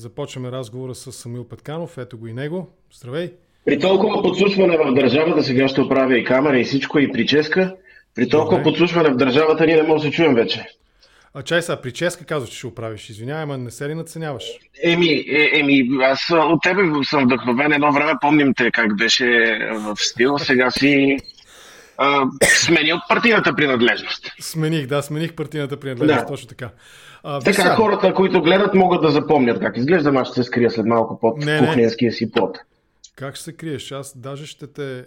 Започваме разговора с Самил Петканов. Ето го и него. Здравей! При толкова подслушване в държавата, сега ще оправя и камера и всичко, и прическа. При толкова Добре. подслушване в държавата ние не можем да се чуем вече. А чай сега, прическа казваш, че ще оправиш. Извинявай, ама не се ли наценяваш? Еми, е, еми, аз от тебе съм вдъхновен. Едно време помним те как беше в стил. Сега си а, смени от партийната принадлежност. Смених, да, смених партийната принадлежност, да. точно така. А, така, сега... хората, които гледат, могат да запомнят как изглежда, аз ще се скрия след малко под не, кухненския си плод. Как ще се криеш? Аз даже ще те...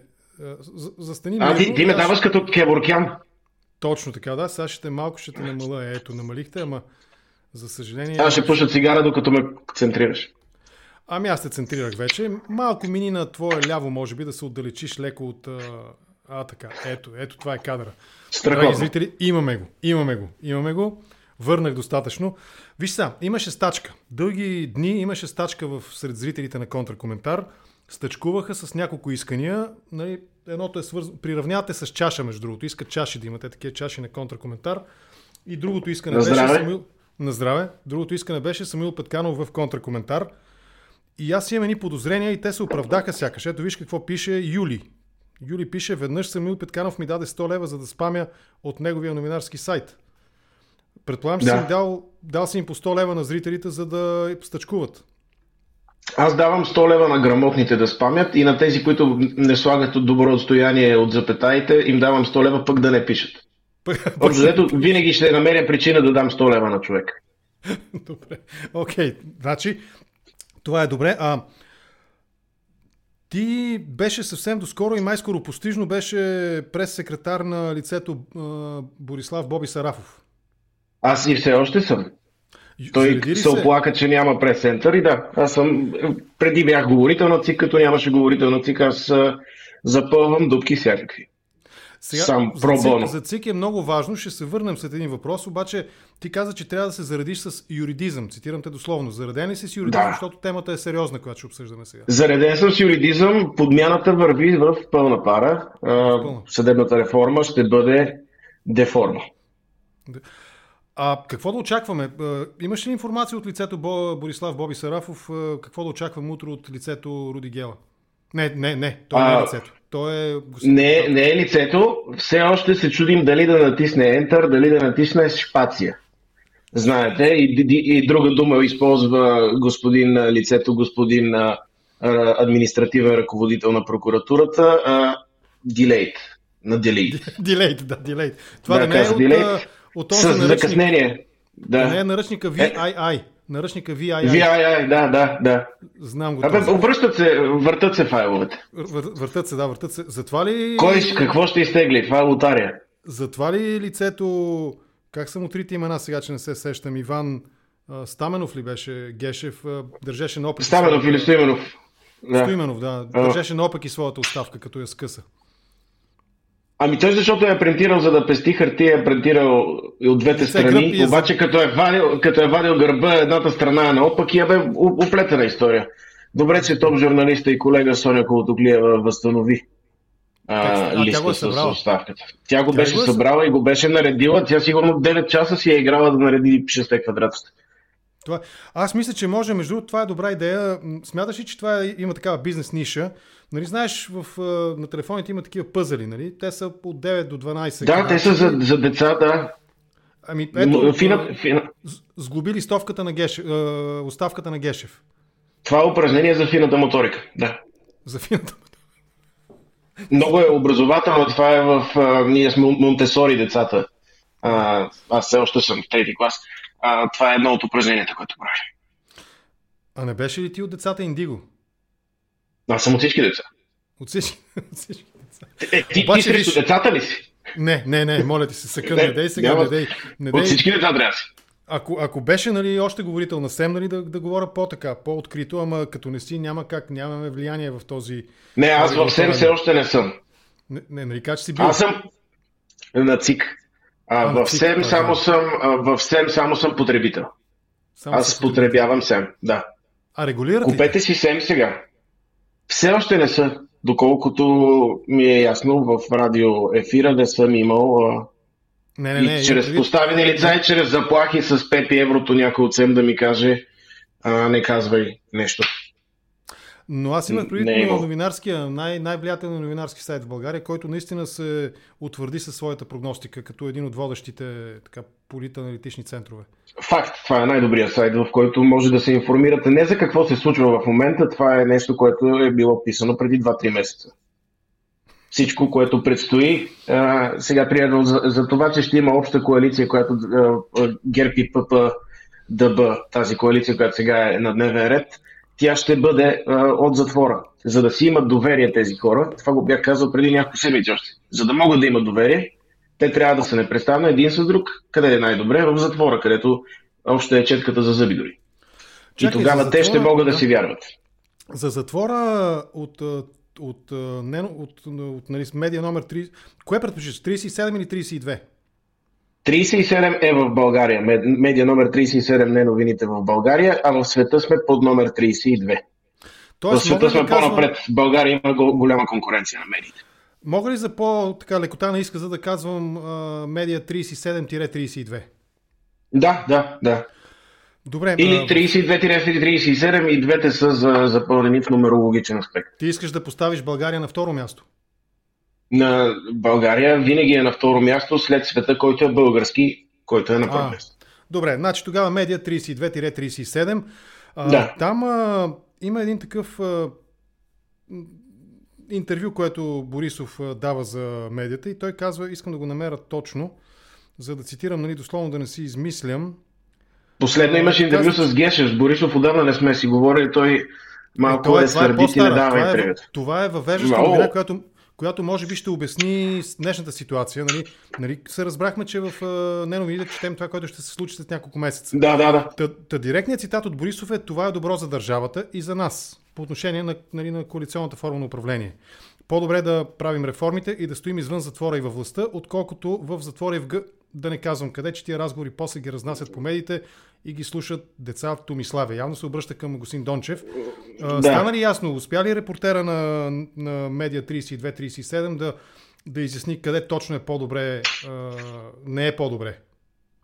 Застани А, ти, ти ме даваш като кебуркян. Точно така, да. Сега ще малко ще те намаля. Ето, намалихте, ама за съжаление... Аз ще пуша цигара, докато ме центрираш. Ами аз те центрирах вече. Малко мини на твое ляво, може би, да се отдалечиш леко от... А, така. Ето, ето това е кадъра. Страхотно. зрители, имаме го. Имаме го. Имаме го. Върнах достатъчно. Виж сега, имаше стачка. Дълги дни имаше стачка в сред зрителите на контракоментар. Стъчкуваха с няколко искания. Нали, едното е свързано. Приравнявате с чаша, между другото. Искат чаши да имате такива чаши на контракоментар. И другото искане на беше Самил... На здраве. Другото искане беше Самил Петканов в контракоментар. И аз имам едни подозрения и те се оправдаха сякаш. Ето виж какво пише Юли. Юли пише, веднъж Самил Петканов ми даде 100 лева, за да спамя от неговия номинарски сайт. Предполагам, че да. си дал, дал си им по 100 лева на зрителите, за да стъчкуват. Аз давам 100 лева на грамотните да спамят и на тези, които не слагат от добро отстояние от запетаите, им давам 100 лева пък да не пишат. Общо винаги ще намеря причина да дам 100 лева на човек. Добре. Окей, okay. значи това е добре. А, ти беше съвсем доскоро и май-скоро постижно беше прес-секретар на лицето Борислав Боби Сарафов. Аз и все още съм. Той се, се оплака, че няма прес-център и да, аз съм, преди бях говорител на ЦИК, като нямаше говорител на ЦИК, аз запълвам дупки всякакви. Сега, Сам за, ЦИК, за ЦИК е много важно, ще се върнем след един въпрос, обаче ти каза, че трябва да се заредиш с юридизъм. Цитирам те дословно. Зареден ли си с юридизъм, да. защото темата е сериозна, която ще обсъждаме сега? Зареден съм с юридизъм. Подмяната върви в пълна пара. Пълна. Съдебната реформа ще бъде деформа. А какво да очакваме? Имаш ли информация от лицето Борислав Боби Сарафов? Какво да очакваме утре от лицето Руди Гела? Не, не, не, то не е лицето. То е... Не, не е лицето. Все още се чудим дали да натисне Enter, дали да натисне шпация. Знаете, и, и, и друга дума използва господин лицето, господин а, административен ръководител на прокуратурата. Дилейт. На делейт. Дилейт, да, дилейт. Това да, да не е от, от този С наръчник. закъснение. Да. Не е наръчника VII. Е... Наръчника VII. VII, да, да, да. Знам го. Абе, връщат се, въртат се файловете. Вър, въртат се, да, въртат се. Затова ли... Кой, какво ще изтегли? Това е лотария. Затова ли лицето... Как са му трите имена сега, че не се сещам? Иван Стаменов ли беше? Гешев държеше на опит. Стаменов или Стоименов? Да. Стоименов, да. Държеше наопаки своята оставка, като я скъса. Ами той защото е принтирал, за да пести хартия, е принтирал и от двете страни, е обаче като е, вадил, като е вадил гърба, едната страна е наопак и е бе уплетена история. Добре, че топ журналиста и колега Соня Колотоклиева възстанови а, а, листа с оставката. Тя го тя беше го е събрала и го беше наредила. Тя сигурно 9 часа си е играла да нареди 6 квадратчета. Това, аз мисля, че може, между това е добра идея. Смяташ ли, че това е, има такава бизнес ниша? Нали, знаеш, в, на телефоните има такива пъзели, нали? Те са от 9 до 12. Да, те са за, за деца, да. Ами, ето, фина, фина. сглоби листовката на Гешев, оставката на Гешев. Това е упражнение за фината моторика, да. За фината моторика. Много е образователно, това е в... А, ние сме Монтесори децата. А, аз все още съм в трети клас. А, това е едно от упражненията, което правим. А не беше ли ти от децата Индиго? Аз съм от всички деца. От всички, от всички деца. Е, ти, Обаче, ти срещу виж... децата ли си? Не, не, не, моля ти се, съка, не, не дей сега, няма... не дей. Не дей. От всички деца трябва да си. Ако, ако беше нали, още говорител на СЕМ, нали, да, да говоря по-така, по-открито, ама като не си, няма как, нямаме влияние в този... Не, аз в СЕМ все още не съм. Не, не нали как си бил? Аз съм на ЦИК. А, а, в, ЦИК, СЕМ само съм, в СЕМ само съм потребител. Само аз потребявам СЕМ, да. А регулирате? Купете си СЕМ сега. Все още не са, доколкото ми е ясно, в радио ефира не съм имал не, не, не, и чрез поставени лица и чрез заплахи с 5 еврото някой от СЕМ да ми каже а не казвай нещо. Но аз имах преди е новинарския, най- най-влиятелен новинарски сайт в България, който наистина се утвърди със своята прогностика, като един от водещите така, политаналитични центрове. Факт, това е най-добрият сайт, в който може да се информирате не за какво се случва в момента, това е нещо, което е било писано преди 2-3 месеца. Всичко, което предстои, а, сега примерно за, за това, че ще има обща коалиция, която а, ГЕРБ и ПП ДБ, тази коалиция, която сега е на дневен ред, тя ще бъде а, от затвора. За да си имат доверие тези хора, това го бях казал преди няколко седмици още, за да могат да имат доверие, те трябва да се непрестанно един с друг, къде е най-добре, в затвора, където още е четката за зъби дори. Чакай, и тогава затвора, те ще могат да, да си вярват. За затвора от, от, от, не, от, от, от нали, медиа номер 3, кое предпочиташ, 37 или 32? 37 е в България. Медиа номер 37 не новините в България, а в света сме под номер 32. Тоест, в света сме да по-напред. В България има голяма конкуренция на медиите. Мога ли за по-така лекота на изказа да казвам медиа 37-32? Да, да, да. Добре. Или 32-37 и двете са за, запълнени в нумерологичен аспект. Ти искаш да поставиш България на второ място? На България винаги е на второ място след света, който е български, който е на първо място. Добре, значи тогава медиа 32-37. Да. Там а, има един такъв а, интервю, което Борисов дава за медията и той казва, искам да го намеря точно, за да цитирам, нали, дословно да не си измислям. Последно имаш интервю Казва... с Гешев, с Борисов отдавна не сме си говорили, той малко е, е сърдит и не дава това интервю. Е, това е въвеждаща новина, която, която може би ще обясни днешната ситуация. Нали, нали, се разбрахме, че в uh, неновините четем това, което ще се случи след няколко месеца. Да, да, да. Та, та директният цитат от Борисов е това е добро за държавата и за нас по отношение на, нали, на коалиционната форма на управление. По-добре да правим реформите и да стоим извън затвора и във властта, отколкото в затвора и в Г... Да не казвам къде, че тия разговори после ги разнасят по медиите и ги слушат деца в Томиславе. Явно се обръща към господин Дончев. Да. Стана ли ясно? Успя ли репортера на, на Медиа 32-37 да, да изясни къде точно е по-добре, а, не е по-добре?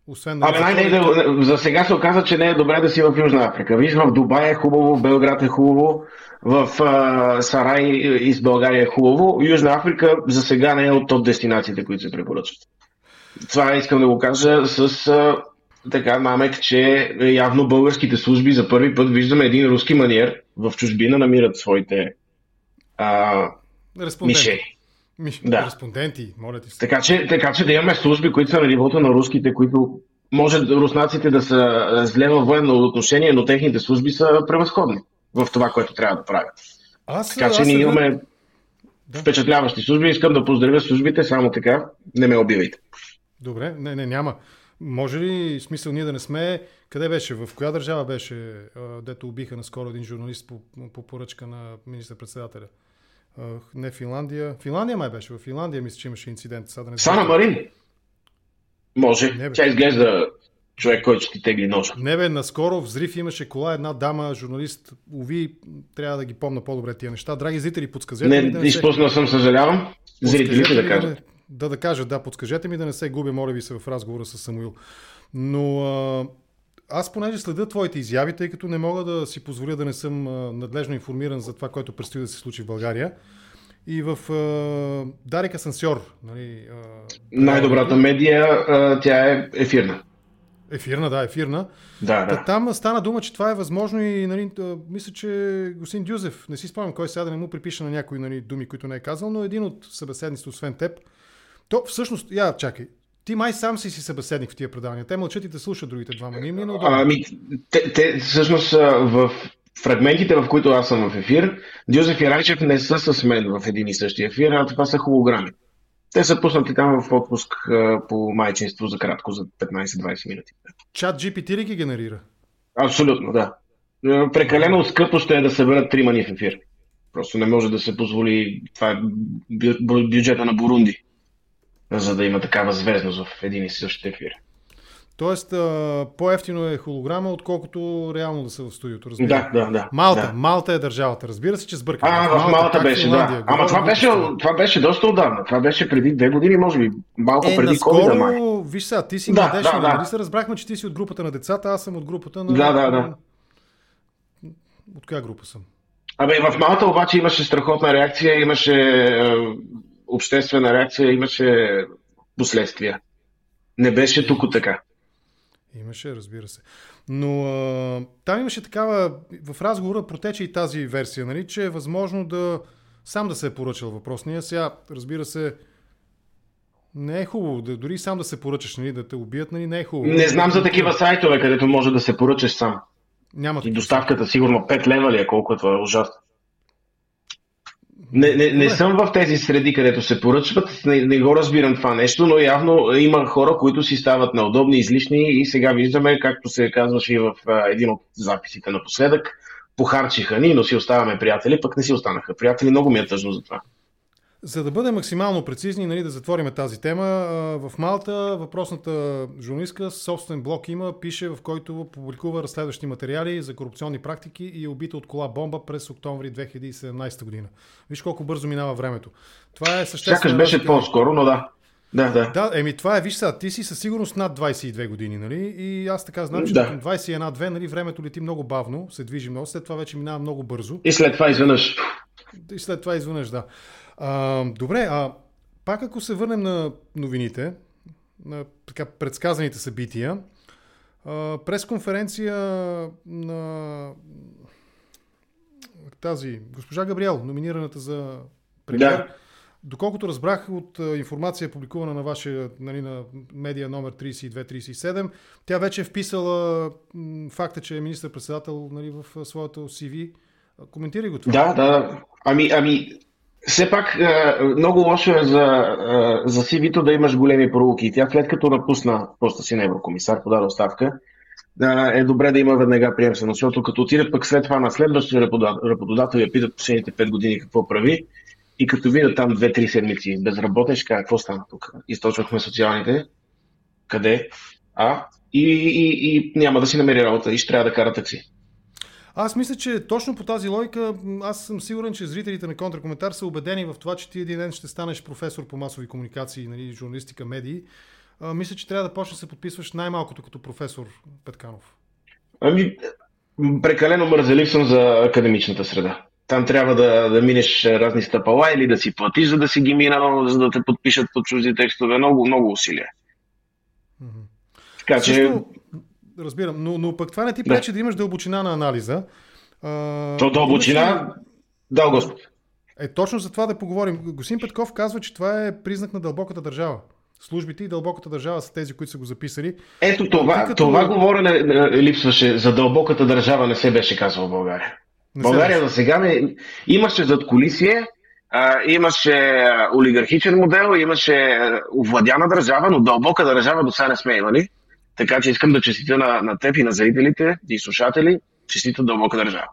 Освен Абе, най- не, да, за сега се оказа, че не е добре да си в Южна Африка. Виж, в Дубай е хубаво, в Белград е хубаво, в а, Сарай из България е хубаво. Южна Африка за сега не е от топ дестинациите, които се препоръчват. Това искам да го кажа с а, така намек, че явно българските служби за първи път виждаме един руски маниер в чужбина намират своите а, мишени. Миш... Да. Респонденти, моля ти се. Така че, така че да имаме служби, които са на нивото на руските, които може руснаците да са зле във военно отношение, но техните служби са превъзходни в това, което трябва да правят. Аз, така че аз ние имаме да. впечатляващи служби. Искам да поздравя службите, само така не ме убивайте. Добре, не, не, няма. Може ли смисъл ние да не сме... Къде беше? В коя държава беше, дето убиха наскоро един журналист по, по поръчка на министър-председателя? не Финландия. Финландия май беше. В Финландия мисля, че имаше инцидент. Сега да не Сана Марин? Може. Не, Тя изглежда човек, който ще тегли ножа. Не бе, наскоро взрив имаше кола, една дама, журналист. Уви, трябва да ги помна по-добре тия неща. Драги зрители, подскажете не, да не изпуснал се... съм, съжалявам. Зрителите да кажат. Да, да кажа, да, подскажете ми да не се губя, моля ви се, в разговора с Самуил. Но а, аз понеже следя твоите изяви, тъй като не мога да си позволя да не съм надлежно информиран за това, което предстои да се случи в България. И в uh, Дарик Асансьор. Нали, uh, Най-добрата медия, uh, тя е ефирна. Ефирна, да, ефирна. Да, да. Там стана дума, че това е възможно и нали, мисля, че господин Дюзев, не си спомням кой сега да не му припиша на някои нали, думи, които не е казал, но един от събеседниците, освен теб, то всъщност, я чакай, ти май сам си си събеседник в тия предавания. Те мълчат и те слушат другите двама. Не им е Ами, те, те всъщност в фрагментите, в които аз съм в ефир, Дюзеф и Райчев не са с мен в един и същия ефир, а това са холограми. Те са пуснати там в отпуск по майчинство за кратко, за 15-20 минути. Чат GPT ли ги генерира? Абсолютно, да. Прекалено скъпо ще е да се бъдат три мани в ефир. Просто не може да се позволи. Това е бюджета на Бурунди за да има такава звездност в един и същ ефир. Тоест, по-ефтино е холограма, отколкото реално да са в студиото. Разбира. Да, да, да. Малта, да. Малта е държавата. Разбира се, че сбъркаме. А, в Малта, Малта беше, Финландия, да. Ама това беше, това беше доста отдавна. Това беше преди две години, може би. Малко е, преди COVID, май. Виж сега, ти си да, младеж, да, да. Нали се разбрахме, че ти си от групата на децата, аз съм от групата на... Да, да, да. от коя група съм? Абе, в Малта обаче имаше страхотна реакция, имаше е, обществена реакция, имаше последствия. Не беше тук така. Имаше, разбира се. Но а, там имаше такава, в разговора протече и тази версия, нали, че е възможно да сам да се е поръчал въпросния. Сега, разбира се, не е хубаво, да, дори сам да се поръчаш, нали, да те убият, нали, не е хубаво. Не знам за такива сайтове, където може да се поръчаш сам. Няма и доставката сигурно 5 лева ли е, колкото е ужасно. Не, не, не съм в тези среди, където се поръчват, не, не го разбирам това нещо, но явно има хора, които си стават неудобни, излишни и сега виждаме, както се казваше и в а, един от записите напоследък, похарчиха ни, но си оставаме приятели, пък не си останаха приятели. Много ми е тъжно за това. За да бъдем максимално прецизни, нали, да затворим тази тема, в Малта въпросната журналистка собствен блог има, пише, в който публикува разследващи материали за корупционни практики и е убита от кола бомба през октомври 2017 година. Виж колко бързо минава времето. Това е съществено. Сякаш беше по-скоро, но да. Да, да. Да, еми това е, виж сега, ти си със сигурност над 22 години, нали? И аз така знам, че да. 21-2, нали, времето лети много бавно, се движи много, след това вече минава много бързо. И след това изведнъж. И след това изведнъж, да. А, добре, а пак ако се върнем на новините, на така предсказаните събития, а, пресконференция на тази госпожа Габриел, номинираната за премьер. Да. Доколкото разбрах от информация, публикувана на вашия нали, на медия номер 3237, тя вече е вписала факта, че е министър-председател нали, в своето CV. Коментирай го това. Да, да. Ами, ами все пак е, много лошо е за, е, за CV-то да имаш големи пролуки. Тя след като напусна поста си на еврокомисар, подаде оставка, е, добре да има веднага приемствено, защото като отиде пък след това на следващия работодател я питат последните 5 години какво прави и като видят там 2-3 седмици безработен, ще какво стана тук? Източвахме социалните. Къде? А? И, и, и няма да си намери работа и ще трябва да кара такси. Аз мисля, че точно по тази логика, аз съм сигурен, че зрителите на контракоментар са убедени в това, че ти един ден ще станеш професор по масови комуникации, нали, журналистика, медии. А, мисля, че трябва да почнеш да се подписваш най-малкото като професор Петканов. Ами, прекалено мързелив съм за академичната среда. Там трябва да, да минеш разни стъпала или да си платиш, за да си ги мина, за да те подпишат под чужди текстове. Много, много усилия. Mm-hmm. Така че. Разбирам, но, но пък това не ти пречи да. да имаш дълбочина на анализа. А, То дълбочина, да, Господ. Е, точно за това да поговорим. Госин Петков казва, че това е признак на дълбоката държава. Службите и дълбоката държава са тези, които са го записали. Ето това, като... това говорене липсваше за дълбоката държава не се беше казвало в България. Не България за сега не... имаше зад колисие, а, имаше олигархичен модел, имаше овладяна държава, но дълбока държава до сега не сме имали. Така че искам да честитя на, на теб и на зрителите и слушатели, честита дълбока държава.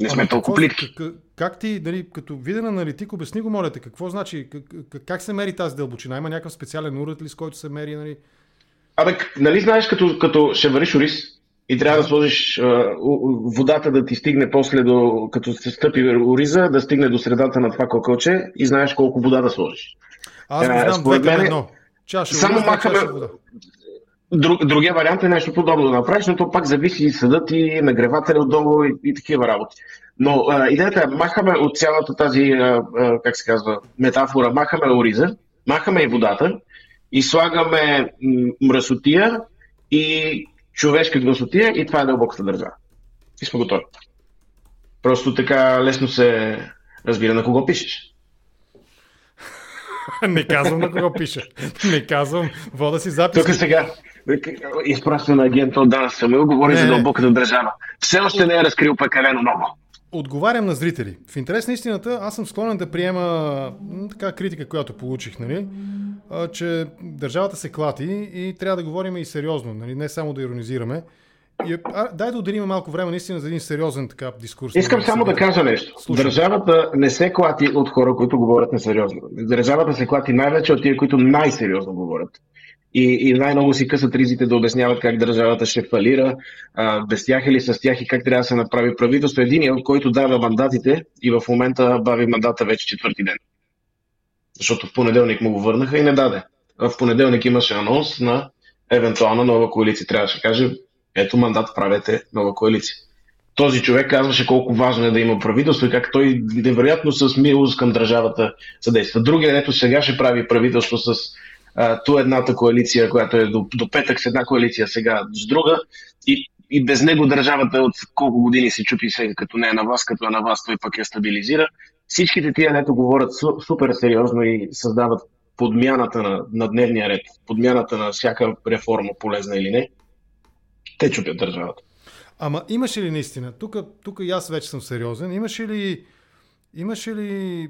Не сме толкова плитки. Как, как ти, дали, като виден аналитик, обясни го, моля те, какво значи, как, как се мери тази дълбочина? Има някакъв специален уред ли, с който се мери? Нали? Абе, нали знаеш, като, като ще вариш ориз и трябва да сложиш а, водата да ти стигне после до, като се стъпи ориза, да стигне до средата на това кокълче и знаеш колко вода да сложиш. Аз не знам, две към едно. Чаша само махаме, Друг, другия вариант е нещо подобно да направиш, но то пак зависи и съдът и нагревателя отдолу и, и такива работи. Но а, идеята е, махаме от цялата тази, а, а, как се казва, метафора, махаме ориза, махаме и водата и слагаме мръсотия и човешка гносотия и това е дълбоката държава. И сме готови. Просто така лесно се разбира на кого пишеш. не казвам на кого пиша. Не казвам. Вода си запис. Тук сега изпращен агент от Дана Самил говори не, за дълбоката държава. Все още не е разкрил прекалено много. Отговарям на зрители. В интерес на истината, аз съм склонен да приема така критика, която получих, нали? А, че държавата се клати и трябва да говорим и сериозно, нали? не само да иронизираме. И, а, дай да отделим малко време наистина за един сериозен така дискурс. Искам само да кажа нещо. Слушай. Държавата не се клати от хора, които говорят несериозно. Държавата се клати най-вече от тия, които най-сериозно говорят и, и най-много си късат ризите да обясняват как държавата ще фалира, а, без тях или с тях и как трябва да се направи правителство. Единият, от който дава мандатите и в момента бави мандата вече четвърти ден. Защото в понеделник му го върнаха и не даде. В понеделник имаше анонс на евентуална нова коалиция. Трябваше да каже, ето мандат, правете нова коалиция. този човек казваше колко важно е да има правителство и как той невероятно с милост към държавата съдейства. Другия, ето сега ще прави правителство с а, ту едната коалиция, която е до, до петък с една коалиция, сега с друга. И, и без него държавата от колко години се чупи сега, като не е на вас, като е на вас, той пък я стабилизира. Всичките тия, нето говорят супер сериозно и създават подмяната на, на дневния ред, подмяната на всяка реформа, полезна или не, те чупят държавата. Ама имаше ли наистина, тук и аз вече съм сериозен, имаше ли, имаше ли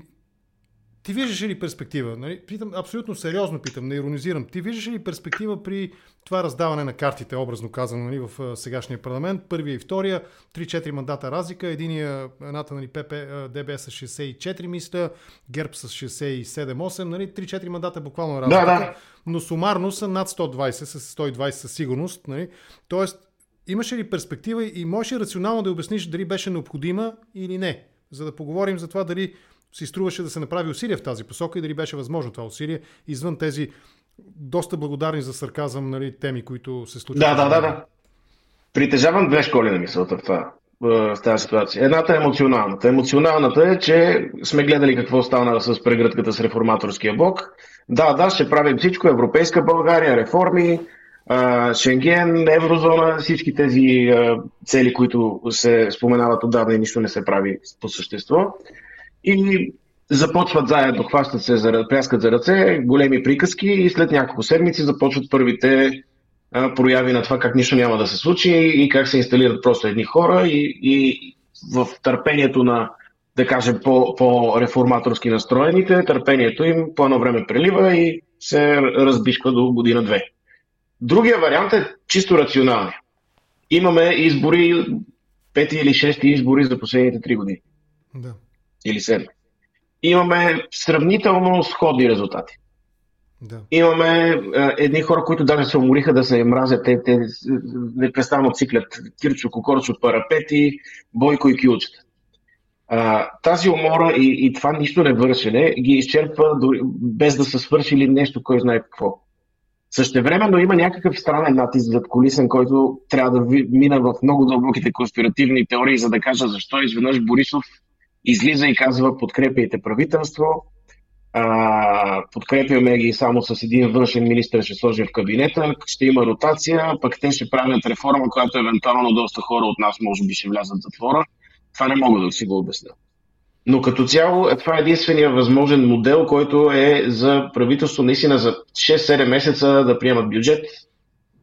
ти виждаш ли перспектива? Нали? Питам, абсолютно сериозно питам, не иронизирам. Ти виждаш ли перспектива при това раздаване на картите, образно казано, нали, в сегашния парламент? Първия и втория, 3-4 мандата разлика. Единия, едната нали, ПП, ДБ с 64 мисля, ГЕРБ с 67-8. Нали? 3-4 мандата буквално разлика. Да, да. Но сумарно са над 120, с 120 със сигурност. Нали? Тоест, имаше ли перспектива и можеш рационално да обясниш дали беше необходима или не? За да поговорим за това дали си струваше да се направи усилие в тази посока и дали беше възможно това усилие, извън тези доста благодарни за сарказъм нали, теми, които се случват. Да, да, да, да. Притежавам две школи на мисълта в това в тази ситуация. Едната е емоционалната. Емоционалната е, че сме гледали какво стана с прегръдката с реформаторския блок. Да, да, ще правим всичко. Европейска България, реформи, Шенген, еврозона, всички тези цели, които се споменават отдавна и нищо не се прави по същество и започват заедно, хващат се, за, пряскат за ръце, големи приказки и след няколко седмици започват първите а, прояви на това как нищо няма да се случи и как се инсталират просто едни хора и, и в търпението на, да кажем, по, по-реформаторски настроените, търпението им по едно време прелива и се разбишква до година-две. Другия вариант е чисто рационалния. Имаме избори, пети или шести избори за последните три години. Да или 7. Имаме сравнително сходни резултати. Да. Имаме е, едни хора, които даже се умориха да се мразят. Те, те непрестанно циклят Кирчо, Кокорчо, Парапети, Бойко и Кюлчета. А, тази умора и, и това нищо не вършене ги изчерпва дори, без да са свършили нещо, кой знае какво. Същевременно има някакъв странен натиск зад колисен, който трябва да мина в много дълбоките конспиративни теории, за да кажа защо изведнъж Борисов излиза и казва подкрепяйте правителство, а, подкрепяме ги само с един външен министр ще сложим в кабинета, ще има ротация, пък те ще правят реформа, която евентуално доста хора от нас може би ще влязат в затвора. Това не мога да си го обясня. Но като цяло това е единствения възможен модел, който е за правителство наистина за 6-7 месеца да приемат бюджет,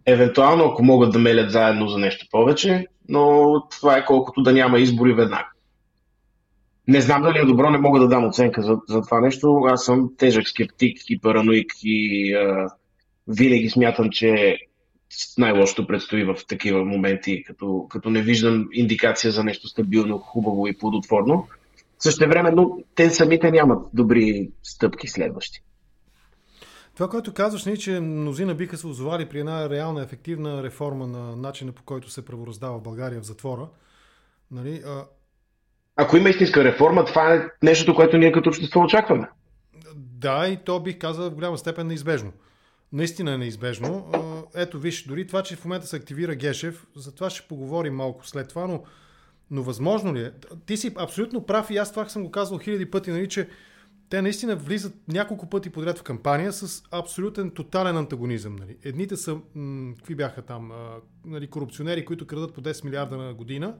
евентуално ако могат да мелят заедно за нещо повече, но това е колкото да няма избори веднага. Не знам дали е добро, не мога да дам оценка за, за това нещо. Аз съм тежък скептик и параноик и а, винаги смятам, че най-лошото предстои в такива моменти, като, като не виждам индикация за нещо стабилно, хубаво и плодотворно. Също време, но те самите нямат добри стъпки следващи. Това, което казваш, не е, че мнозина биха се озовали при една реална, ефективна реформа на начина по който се правораздава България в затвора. Нали? Ако има истинска реформа, това е нещото, което ние като общество очакваме. Да, и то бих казал в голяма степен неизбежно. Наистина е неизбежно. Ето, виж, дори това, че в момента се активира Гешев, за това ще поговорим малко след това, но, но възможно ли е? Ти си абсолютно прав и аз това съм го казвал хиляди пъти, нали, че те наистина влизат няколко пъти подряд в кампания с абсолютен тотален антагонизъм. Нали. Едните са, м- какви бяха там, а, нали, корупционери, които крадат по 10 милиарда на година,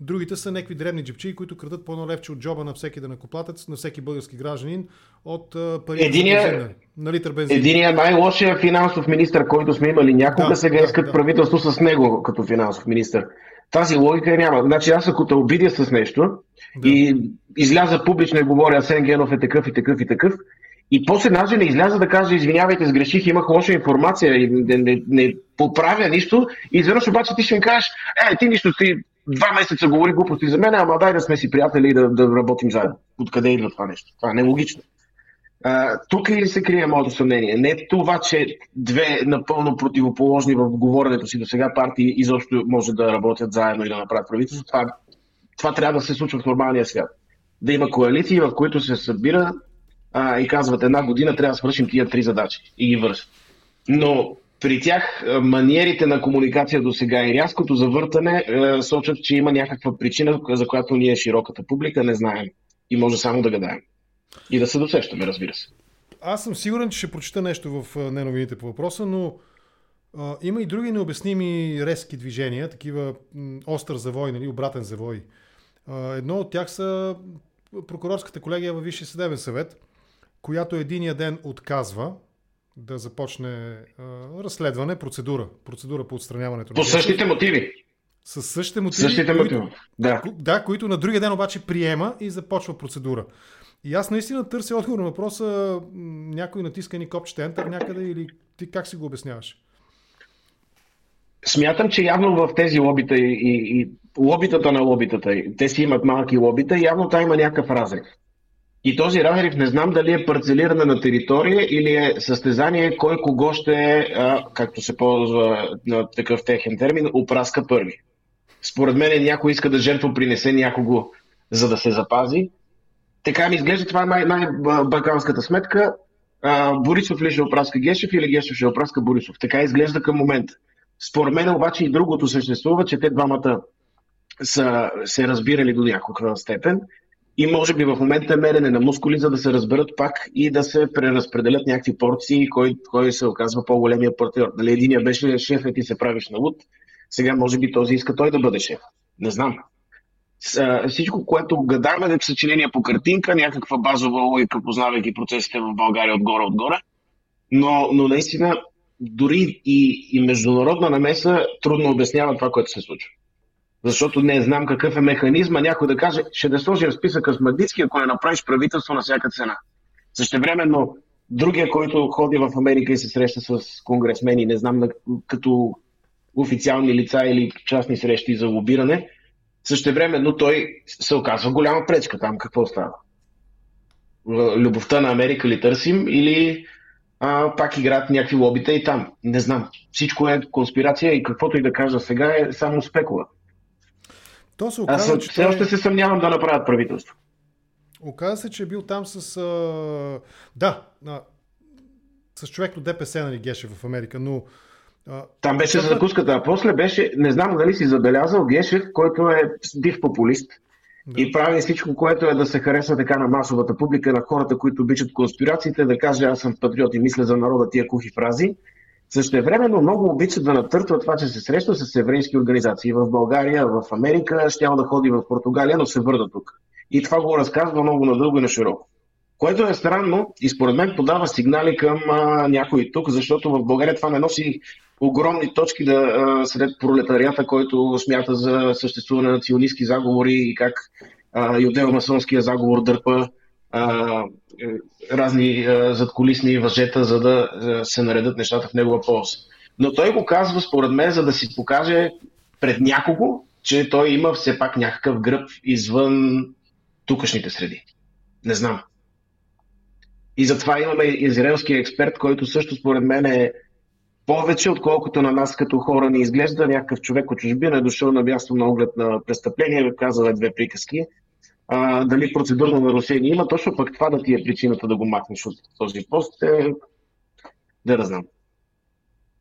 Другите са някакви древни джипчи, които крадат по едно левче от джоба на всеки данакоплатец, на всеки български гражданин от пари единия, бензин, на литър бензин. Единия най-лошия финансов министр, който сме имали някога, да, сега да, искат да. правителство с него като финансов министр. Тази логика няма. Значи аз ако те обидя с нещо да. и изляза публично и говоря Асен Генов е такъв и такъв и такъв, и после даже не изляза да каже, извинявайте, сгреших, имах лоша информация и не, не, не поправя нищо. И изведнъж обаче ти ще ми кажеш, е, ти нищо, ти два месеца говори глупости за мен, ама дай да сме си приятели и да, да работим заедно. Откъде идва това нещо? Това е нелогично. А, тук ли се крие моето съмнение? Не това, че две напълно противоположни в говоренето си до сега партии изобщо може да работят заедно и да направят правителство. Това, това трябва да се случва в нормалния свят. Да има коалиции, в които се събира а, и казват една година трябва да свършим тия три задачи и ги вършат. Но при тях маниерите на комуникация до сега и рязкото завъртане е, сочат, че има някаква причина, за която ние широката публика не знаем и може само да гадаем. И да се досещаме, разбира се. Аз съм сигурен, че ще прочита нещо в неновините по въпроса, но а, има и други необясними резки движения, такива м, остър завой, нали, обратен завой. А, едно от тях са прокурорската колегия във Висшия съдебен съвет, която единия ден отказва да започне а, разследване, процедура. Процедура по отстраняването. По същите мотиви. С същите мотиви. Същите мотиви. Да. да, които на другия ден обаче приема и започва процедура. И аз наистина търся отговор на въпроса, някой натиска ни копчета Enter някъде или ти как си го обясняваш? Смятам, че явно в тези лобита и, и, и лобитата на лобитата, те си имат малки лобита, явно там има някакъв разрив. И този разрив не знам дали е парцелиране на територия или е състезание кой кого ще, а, както се ползва на такъв техен термин, опраска първи. Според мен някой иска да жертво принесе някого, за да се запази. Така ми изглежда, това е най- най-бакалската сметка. А, Борисов ли ще опраска Гешев или Гешев ще опраска Борисов. Така изглежда към момента. Според мен обаче и другото съществува, че те двамата са се разбирали до някаква степен и може би в момента е мерене на мускули, за да се разберат пак и да се преразпределят някакви порции, кой, кой се оказва по-големия партньор. Нали, единия беше шеф и ти се правиш на луд, сега може би този иска той да бъде шеф. Не знам. С, всичко, което гадаме да е съчинение по картинка, някаква базова логика, познавайки процесите в България отгоре-отгоре, но, но наистина дори и, и международна намеса трудно обяснява това, което се случва. Защото не знам какъв е механизма някой да каже, ще да сложим списъка с Магнитски, ако не направиш правителство на всяка цена. Същевременно, другия, който ходи в Америка и се среща с конгресмени, не знам като официални лица или частни срещи за лобиране, същевременно той се оказва голяма пречка там. Какво става? Любовта на Америка ли търсим или а, пак играят някакви лобита и там. Не знам. Всичко е конспирация и каквото и да кажа сега е само спекула. То се оказа, Аз че все още се съмнявам да направят правителство. Оказа се, че е бил там с... А... Да, а... с човек от ДПС, нали, Геше в Америка, но... А... Там беше за закуската, а после беше, не знам дали си забелязал, Гешев, който е бив популист да. и прави всичко, което е да се хареса така на масовата публика, на хората, които обичат конспирациите, да каже аз съм патриот и мисля за народа тия кухи фрази. Същевременно много обичат да натъртва това, че се среща с еврейски организации в България, в Америка, щял да ходи в Португалия, но се върна тук. И това го разказва много надълго и на широко. Което е странно и според мен подава сигнали към а, някой тук, защото в България това не носи огромни точки да, а, сред пролетарията, който смята за съществуване на националистски заговори и как юдео-масонския заговор дърпа а, разни а, задколисни въжета, за да а, се наредят нещата в негова полза. Но той го казва, според мен, за да си покаже пред някого, че той има все пак някакъв гръб извън тукашните среди. Не знам. И затова имаме израелски експерт, който също според мен е повече, отколкото на нас като хора ни изглежда. Някакъв човек от чужбина е дошъл на място на оглед на престъпление, казал е две приказки а, дали процедурно нарушение има, точно пък това да ти е причината да го махнеш от този пост е да знам.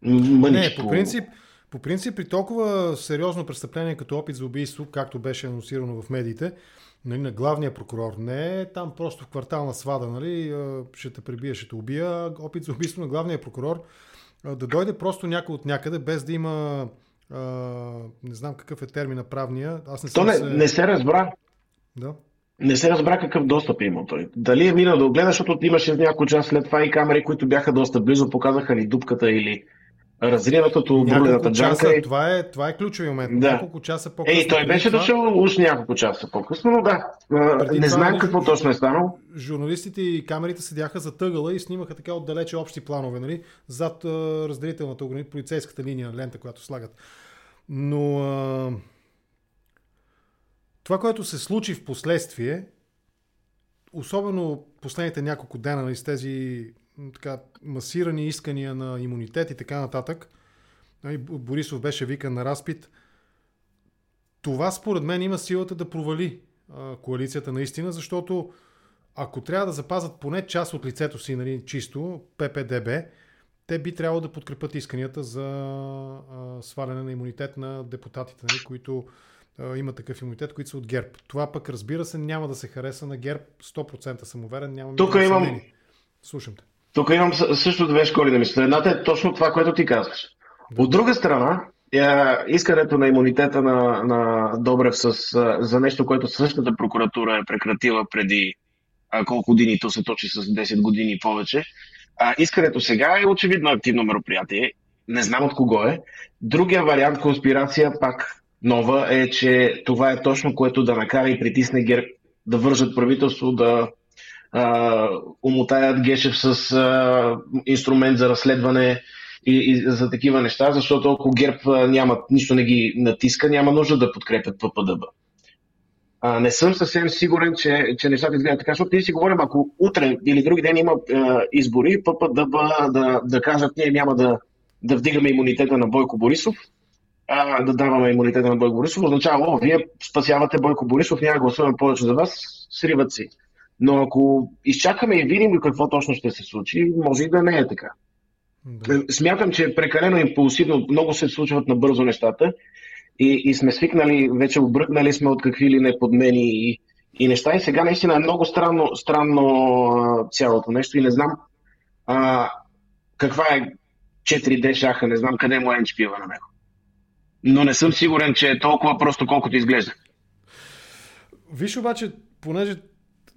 Мъничко. Не, по принцип, по принцип при толкова сериозно престъпление като опит за убийство, както беше анонсирано в медиите, нали, на главния прокурор, не е там просто в квартална свада, нали, ще те прибия, ще те убия, опит за убийство на главния прокурор, да дойде просто някой от някъде, без да има а, не знам какъв е термина правния. Аз не То не, се... не се разбра. Да. Не се разбра какъв достъп е имал той. Дали е минал да огледа, защото имаше някой час след това и камери, които бяха доста близо, показаха ли дупката или разривата, обрулената джанка. И... Това, е, това е ключови момент. Да. Няколко часа по-късно. Ей, той беше това... дошъл уж няколко часа по-късно, но да. Преди не знам какво точно е станало. Журналистите и камерите седяха за тъгъла и снимаха така отдалече общи планове, нали? Зад разделителната полицейската линия, лента, която слагат. Но това, което се случи в последствие, особено последните няколко дена нали, с тези така, масирани искания на имунитет и така нататък, нали, Борисов беше викан на разпит, това според мен има силата да провали коалицията наистина, защото ако трябва да запазят поне част от лицето си нали, чисто, ППДБ, те би трябвало да подкрепят исканията за а, сваляне на имунитет на депутатите, нали, които а, имат такъв имунитет, които са от ГЕРБ. Това пък, разбира се, няма да се хареса на ГЕРБ. 100% съм уверен. Нямам Тук имам... Слушам те. Тук имам също две школи на мисля. Едната е точно това, което ти казваш. Да. От друга страна, е, искането на имунитета на, на Добрев с, за нещо, което същата прокуратура е прекратила преди а, колко години, то се точи с 10 години повече. А, искането сега е очевидно активно мероприятие. Не знам от кого е. Другия вариант, конспирация, пак нова, е, че това е точно което да накара и притисне ГЕРБ да вържат правителство, да а, умотаят Гешев с а, инструмент за разследване и, и за такива неща, защото ако ГЕРБ няма, нищо не ги натиска, няма нужда да подкрепят ППДБ. А, не съм съвсем сигурен, че, че нещата изглеждат така, защото ние си говорим, ако утре или други ден има е, избори, ППДБ да, да кажат, ние няма да, да вдигаме имунитета на Бойко Борисов, а, да даваме имунитета на Бойко Борисов, означава, о, вие спасявате Бойко Борисов, няма гласуваме повече за вас, сриват си. Но ако изчакаме и видим какво точно ще се случи, може и да не е така. Да. Смятам, че е прекалено импулсивно, много се случват набързо нещата и, и сме свикнали, вече обръкнали сме от какви ли не подмени и, и неща. И сега наистина е много странно, странно цялото нещо и не знам а, каква е 4D шаха, не знам къде му е на него. Но не съм сигурен, че е толкова просто, колкото изглежда. Виж обаче, понеже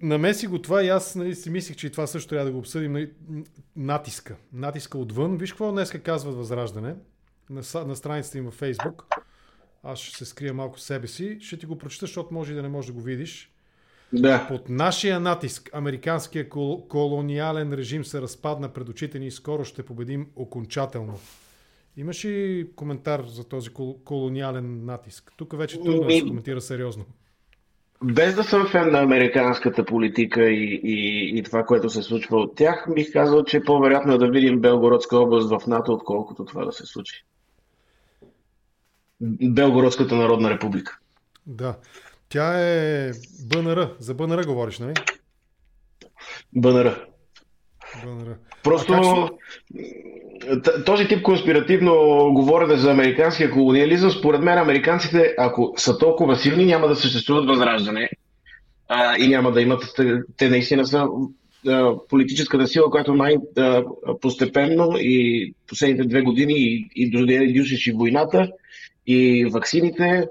намеси го това и аз нали, си мислих, че и това също трябва да го обсъдим. Нали, натиска. Натиска отвън. Виж какво днес казват Възраждане на, на страницата им във Фейсбук. Аз ще се скрия малко себе си. Ще ти го прочета, защото може и да не можеш да го видиш. Да. Под нашия натиск американския кол- колониален режим се разпадна пред очите ни и скоро ще победим окончателно. Имаш ли коментар за този кол- колониален натиск? Тук вече трудно да се коментира сериозно. Без да съм фен на американската политика и, и, и това, което се случва от тях, бих казал, че по-вероятно е да видим Белгородска област в НАТО, отколкото това да се случи. Белгородската народна република. Да. Тя е БНР. За БНР говориш, нали? БНР. БНР. Просто този тип конспиративно говорене за американския колониализъм, според мен американците, ако са толкова силни, няма да съществуват възраждане а, и няма да имат. Те наистина са политическата сила, която най-постепенно и последните две години и, и и войната и ваксините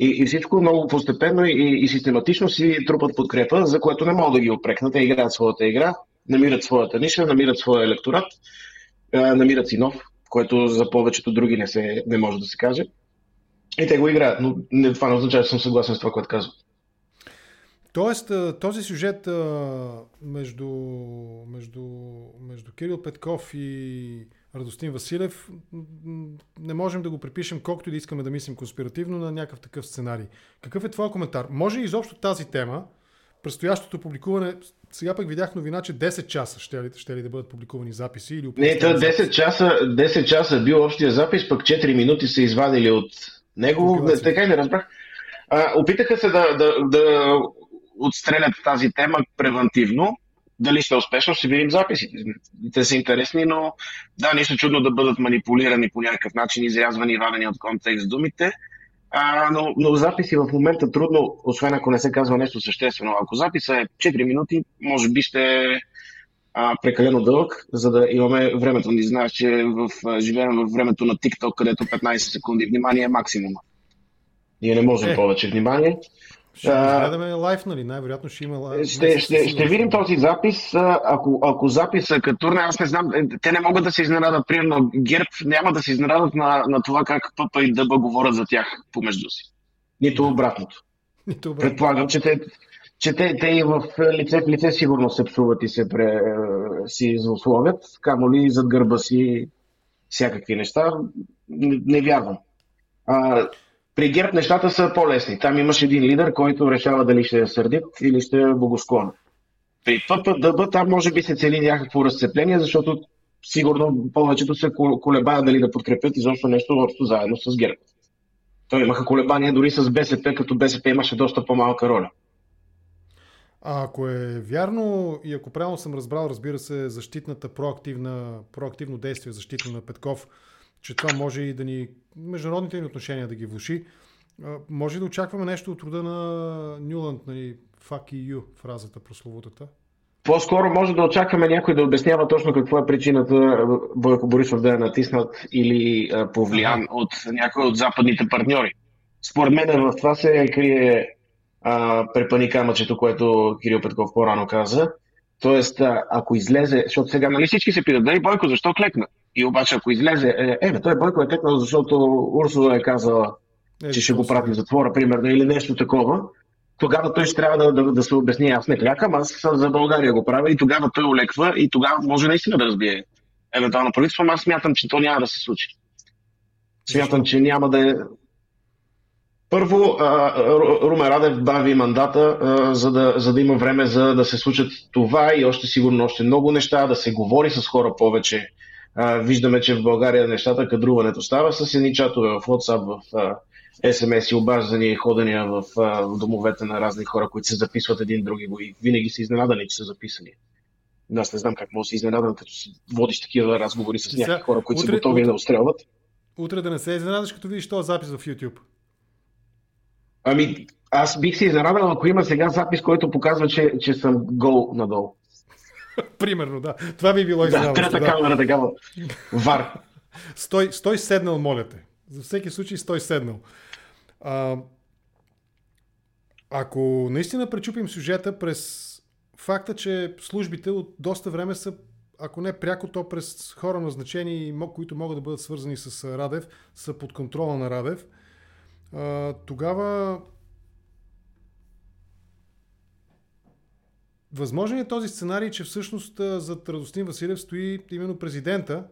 и, и всичко много постепенно и, и систематично си трупат подкрепа, за което не могат да ги опрекнат. Те играят своята игра, намират своята ниша, намират своя електорат, намират си нов, който за повечето други не, се, не може да се каже. И те го играят, но не, това не означава, че съм съгласен с това, което казвам. Тоест, този сюжет между, между, между Кирил Петков и Радостин Василев, не можем да го припишем, колкото и да искаме да мислим конспиративно, на някакъв такъв сценарий. Какъв е твой коментар? Може ли изобщо тази тема, предстоящото публикуване, сега пък видях новина, че 10 часа ще ли, ще ли да бъдат публикувани записи? Или не, 10 часа, 10 часа бил общия запис, пък 4 минути са извадили от него. Не, така и не разбрах. А, опитаха се да, да, да отстрелят тази тема превентивно, дали ще е успешно, ще видим записите. Те са интересни, но да, нищо чудно да бъдат манипулирани по някакъв начин, изрязвани и вадени от контекст думите. А, но, но записи в момента трудно, освен ако не се казва нещо съществено. Ако записа е 4 минути, може би ще е прекалено дълъг, за да имаме времето. Не знаеш, че в, живеем в времето на TikTok, където 15 секунди внимание е максимума. Ние не можем е. повече внимание. Ще а, гледаме лайф, нали? Най-вероятно ще има лайф. Ще, ще, ще видим този запис. Ако, ако записа като турне, аз не знам, е, те не могат да се изненадат. Примерно ГЕРБ няма да се изненадат на, на това как Пъпа и Дъба говорят за тях помежду си. Нито обратното. Нито обратното. Предполагам, че те, че те, те и в лице в лице сигурно се псуват и се пре, си злословят, камо ли зад гърба си всякакви неща. Не, не вярвам. А, при ГЕРБ нещата са по-лесни. Там имаш един лидер, който решава дали ще е сърдит или ще е богосклонен. При ППДБ там може би се цели някакво разцепление, защото сигурно повечето се колебаят дали да подкрепят изобщо нещо общо заедно с ГЕРБ. Той имаха колебания дори с БСП, като БСП имаше доста по-малка роля. А ако е вярно и ако правилно съм разбрал, разбира се, защитната проактивна, проактивно действие защита на Петков, че това може и да ни, международните ни отношения да ги влуши, може да очакваме нещо от рода на Нюланд, нали, fuck you, фразата прословутата? По-скоро може да очакваме някой да обяснява точно какво е причината Бойко Борисов да е натиснат или повлиян от някой от западните партньори. Според мен в това се крие а, препани камъчето, което Кирил Петков по-рано каза. Тоест, ако излезе, защото сега нали всички се питат, дали Бойко защо клекна? И обаче ако излезе, е, е той Бойко е клекнал, защото Урсула е казала, е, че ще го прати в затвора, примерно, или нещо такова, тогава той ще трябва да, да, да се обясни. Аз не клякам, аз за България го правя и тогава той олеква и тогава може наистина да разбие евентуално правителство, аз смятам, че то няма да се случи. Смятам, че няма да е първо, Румен Радев бави мандата, за да, за да има време за да се случат това и още сигурно още много неща, да се говори с хора повече. Виждаме, че в България нещата, кадруването става с едни чатове в WhatsApp, в SMS и обаждания и ходения в, в домовете на разни хора, които се записват един други и винаги са изненадани, че са записани. Аз не знам как може да се изненадам, като водиш такива разговори с някакви хора, които утре, са готови утре, да устрелват. Утре да не се изненадаш, като видиш този запис в YouTube. Ами, аз бих се изненадал, ако има сега запис, който показва, че, че съм гол надолу. Примерно, да. Това би било изненадващо. Да, трета да. камера, такава. Вар. Стой, стой седнал, моля те. За всеки случай стой седнал. А, ако наистина пречупим сюжета през факта, че службите от доста време са, ако не пряко, то през хора назначени, които могат да бъдат свързани с Радев, са под контрола на Радев – тогава Възможен е този сценарий, че всъщност зад Радостин Василев стои именно президента.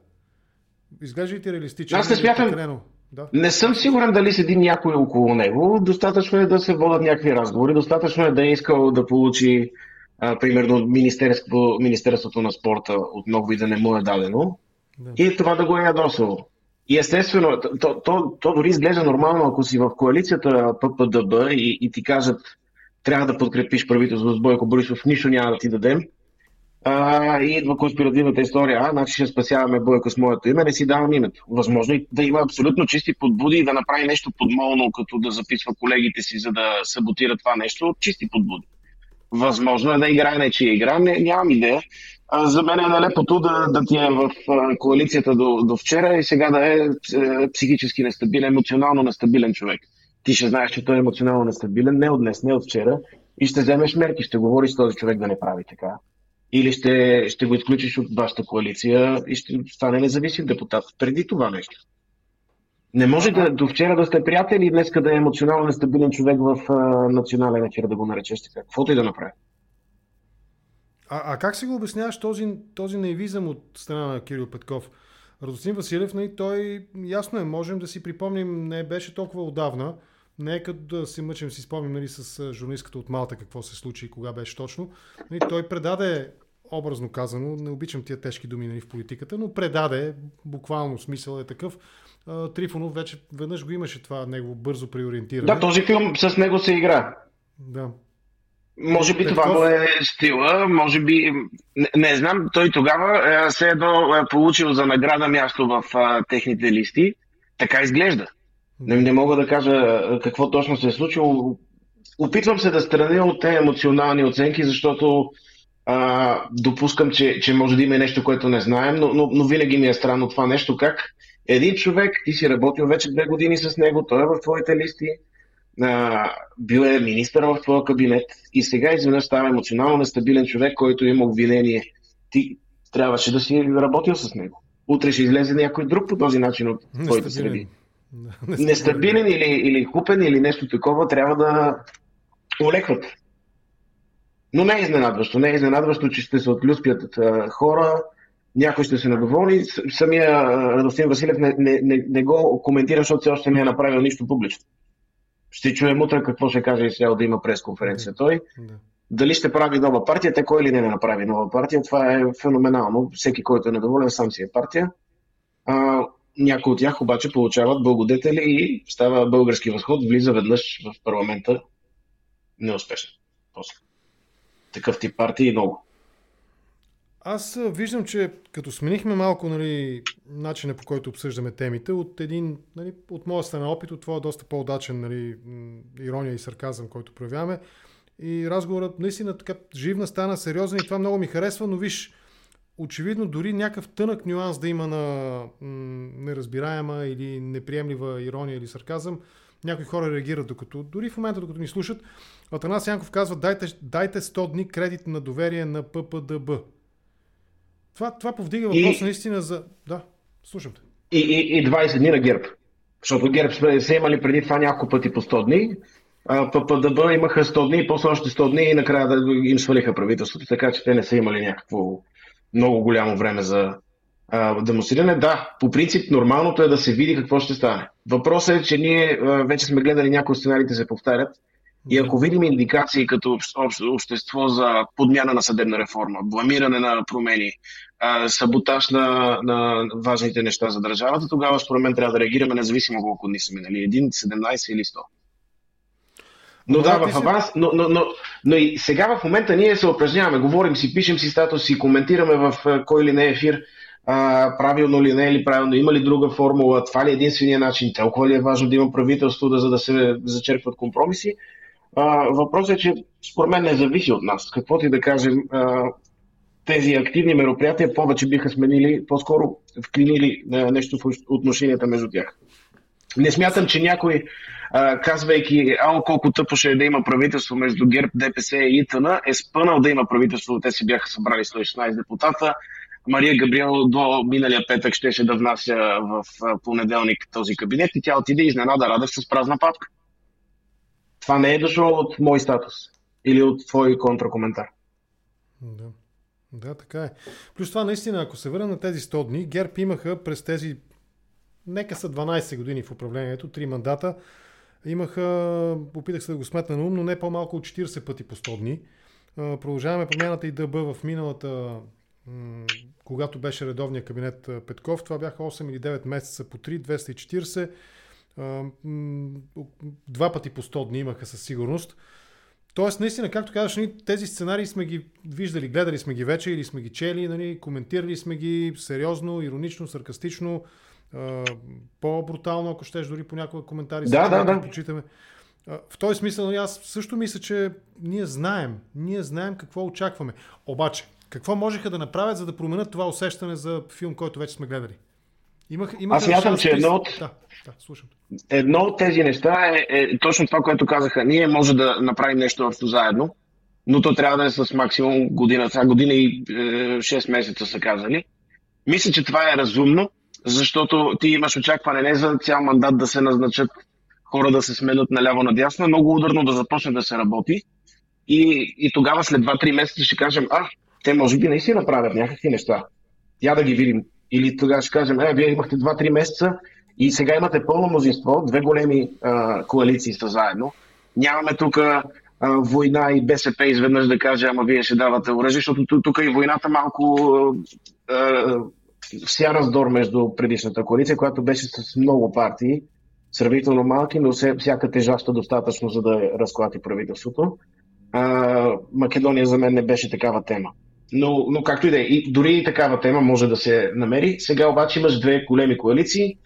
Изглеждайте реалистично. Аз не смятам. Да. Не съм сигурен дали седи някой около него. Достатъчно е да се водят някакви разговори. Достатъчно е да е искал да получи, а, примерно, Министерството, Министерството на спорта отново и да не му е дадено. Да. И това да го е ядосало. И естествено, то, то, то дори изглежда нормално, ако си в коалицията ППДБ и, и ти кажат, трябва да подкрепиш правителството с Бойко Борисов, нищо няма да ти дадем. А, и идва конспиративната история, а, значи ще спасяваме Бойко с моето име, не си давам името. Възможно и да има абсолютно чисти подбуди и да направи нещо подмолно, като да записва колегите си, за да саботира това нещо, чисти подбуди. Възможно е да играе нечия игра, не, нямам идея за мен е нелепото да, да ти е в коалицията до, до вчера и сега да е, е психически нестабилен, емоционално нестабилен човек. Ти ще знаеш, че той е емоционално нестабилен не от днес, не от вчера и ще вземеш мерки, ще говориш с този човек да не прави така. Или ще, ще го изключиш от вашата коалиция и ще стане независим депутат. Преди това нещо. Не може да, до вчера да сте приятели и днес да е емоционално нестабилен човек в а, национален ефир да го наречеш така. Каквото и да направи. А, а как си го обясняваш този, този наивизъм от страна на Кирил Петков? Радостин Василев, нали, той ясно е, можем да си припомним, не беше толкова отдавна, не е като да се мъчим си спомним нали, с журналистката от Малта какво се случи и кога беше точно. Нали, той предаде, образно казано, не обичам тия тежки думи нали, в политиката, но предаде, буквално смисъл е такъв. Трифонов вече веднъж го имаше това негово бързо преориентиране. Да, този филм с него се игра. Да. Може би Петков... това го е стила, може би, не, не знам, той тогава е, се едно е получил за награда място в а, техните листи. Така изглежда. Не, не мога да кажа какво точно се е случило. Опитвам се да страня от тези емоционални оценки, защото а, допускам, че, че може да има нещо, което не знаем, но, но, но винаги ми е странно това нещо, как един човек, ти си работил вече две години с него, той е в твоите листи, а, бил е министър в твоя кабинет и сега изведнъж става емоционално нестабилен човек, който има обвинение. Ти трябваше да си работил с него. Утре ще излезе някой друг по този начин от твоите среди. Нестабилен, или, или купен или нещо такова трябва да олекват. Но не е изненадващо. Не е изненадващо, че ще се отлюспят хора, някой ще се недоволни. Самия Радостин Василев не, не, не, не го коментира, защото все още не е направил нищо публично. Ще чуем утре какво ще каже и сега да има пресконференция той. Да. Дали ще прави нова партия, те кой ли не, не направи нова партия, това е феноменално. Всеки, който е недоволен, сам си е партия. А, някои от тях обаче получават благодетели и става български възход, влиза веднъж в парламента неуспешно. После. такъв тип партии много. Аз виждам, че като сменихме малко нали, начина по който обсъждаме темите, от един, нали, от моя страна опит, от твоя доста по-удачен нали, ирония и сарказъм, който проявяваме. И разговорът наистина така живна стана, сериозен и това много ми харесва, но виж, очевидно дори някакъв тънък нюанс да има на неразбираема или неприемлива ирония или сарказъм, някои хора реагират докато, дори в момента докато ни слушат. Атанас Янков казва, дайте, дайте 100 дни кредит на доверие на ППДБ. Това, това повдига въпрос и... наистина за... Да, слушам те. И, и, и 20 дни на ГЕРБ. Защото ГЕРБ са имали преди това няколко пъти по 100 дни. ППДБ имаха 100 дни, после още 100 дни и накрая да им свалиха правителството, така че те не са имали някакво много голямо време за а, демонстриране. Да, по принцип нормалното е да се види какво ще стане. Въпросът е, че ние а, вече сме гледали някои сценариите се повтарят и ако видим индикации като обще, общество за подмяна на съдебна реформа, бламиране на промени, саботаж на, на важните неща за държавата, тогава според мен трябва да реагираме независимо колко дни са минали. Един, 17 или 100. Но да, в аванс, но, но, но, но и сега в момента ние се упражняваме, говорим си, пишем си статус си, коментираме в кой или не е ефир, а, правилно ли не е ли правилно, има ли друга формула, това ли е единствения начин, толкова ли е важно да има правителство, да, за да се зачерпват компромиси. А, въпросът е, че според мен не зависи от нас. Какво ти да кажем, а, тези активни мероприятия повече биха сменили, по-скоро вклинили нещо в отношенията между тях. Не смятам, че някой, а, казвайки, ало колко тъпо ще е да има правителство между ГЕРБ, ДПС и ИТН, е спънал да има правителство. Те си бяха събрали 116 депутата. Мария Габриел до миналия петък щеше да внася в понеделник този кабинет и тя отиде изненада Радев с празна папка. Това не е дошло от мой статус или от твой контракоментар. Да. Да, така е. Плюс това наистина, ако се върна на тези 100 дни, ГЕРБ имаха през тези, нека са 12 години в управлението, 3 мандата, имаха, опитах се да го сметна на ум, но не по-малко от 40 пъти по 100 дни. Продължаваме промяната и ДБ в миналата, когато беше редовния кабинет Петков, това бяха 8 или 9 месеца по 3, 240. Два пъти по 100 дни имаха със сигурност. Тоест, наистина, както казваш, тези сценарии сме ги виждали, гледали сме ги вече или сме ги чели, нали, коментирали сме ги сериозно, иронично, саркастично, по-брутално, ако щеш, дори по някои коментари. Да, да, да. Почитаме. В този смисъл, аз също мисля, че ние знаем, ние знаем какво очакваме. Обаче, какво можеха да направят, за да променят това усещане за филм, който вече сме гледали? Имах, имах Аз смятам, че едно от, да, да, слушам. едно от тези неща е, е точно това, което казаха. Ние може да направим нещо общо заедно, но то трябва да е с максимум година. Сега година и е, 6 месеца са казали. Мисля, че това е разумно, защото ти имаш очакване не за цял мандат да се назначат хора да се сменят наляво надясно, е много ударно да започне да се работи. И, и тогава след 2-3 месеца ще кажем, а, те може би наистина правят някакви неща. Я да ги видим или тогава ще кажем, е, вие имахте 2-3 месеца и сега имате пълно мнозинство, две големи а, коалиции са заедно. Нямаме тук война и БСП изведнъж да каже, ама вие ще давате оръжие, защото тук и войната малко а, вся раздор между предишната коалиция, която беше с много партии, сравнително малки, но все, всяка тежаща достатъчно, за да разклати правителството. А, Македония за мен не беше такава тема. Но, но както и да е, и дори и такава тема може да се намери. Сега обаче имаш две големи коалиции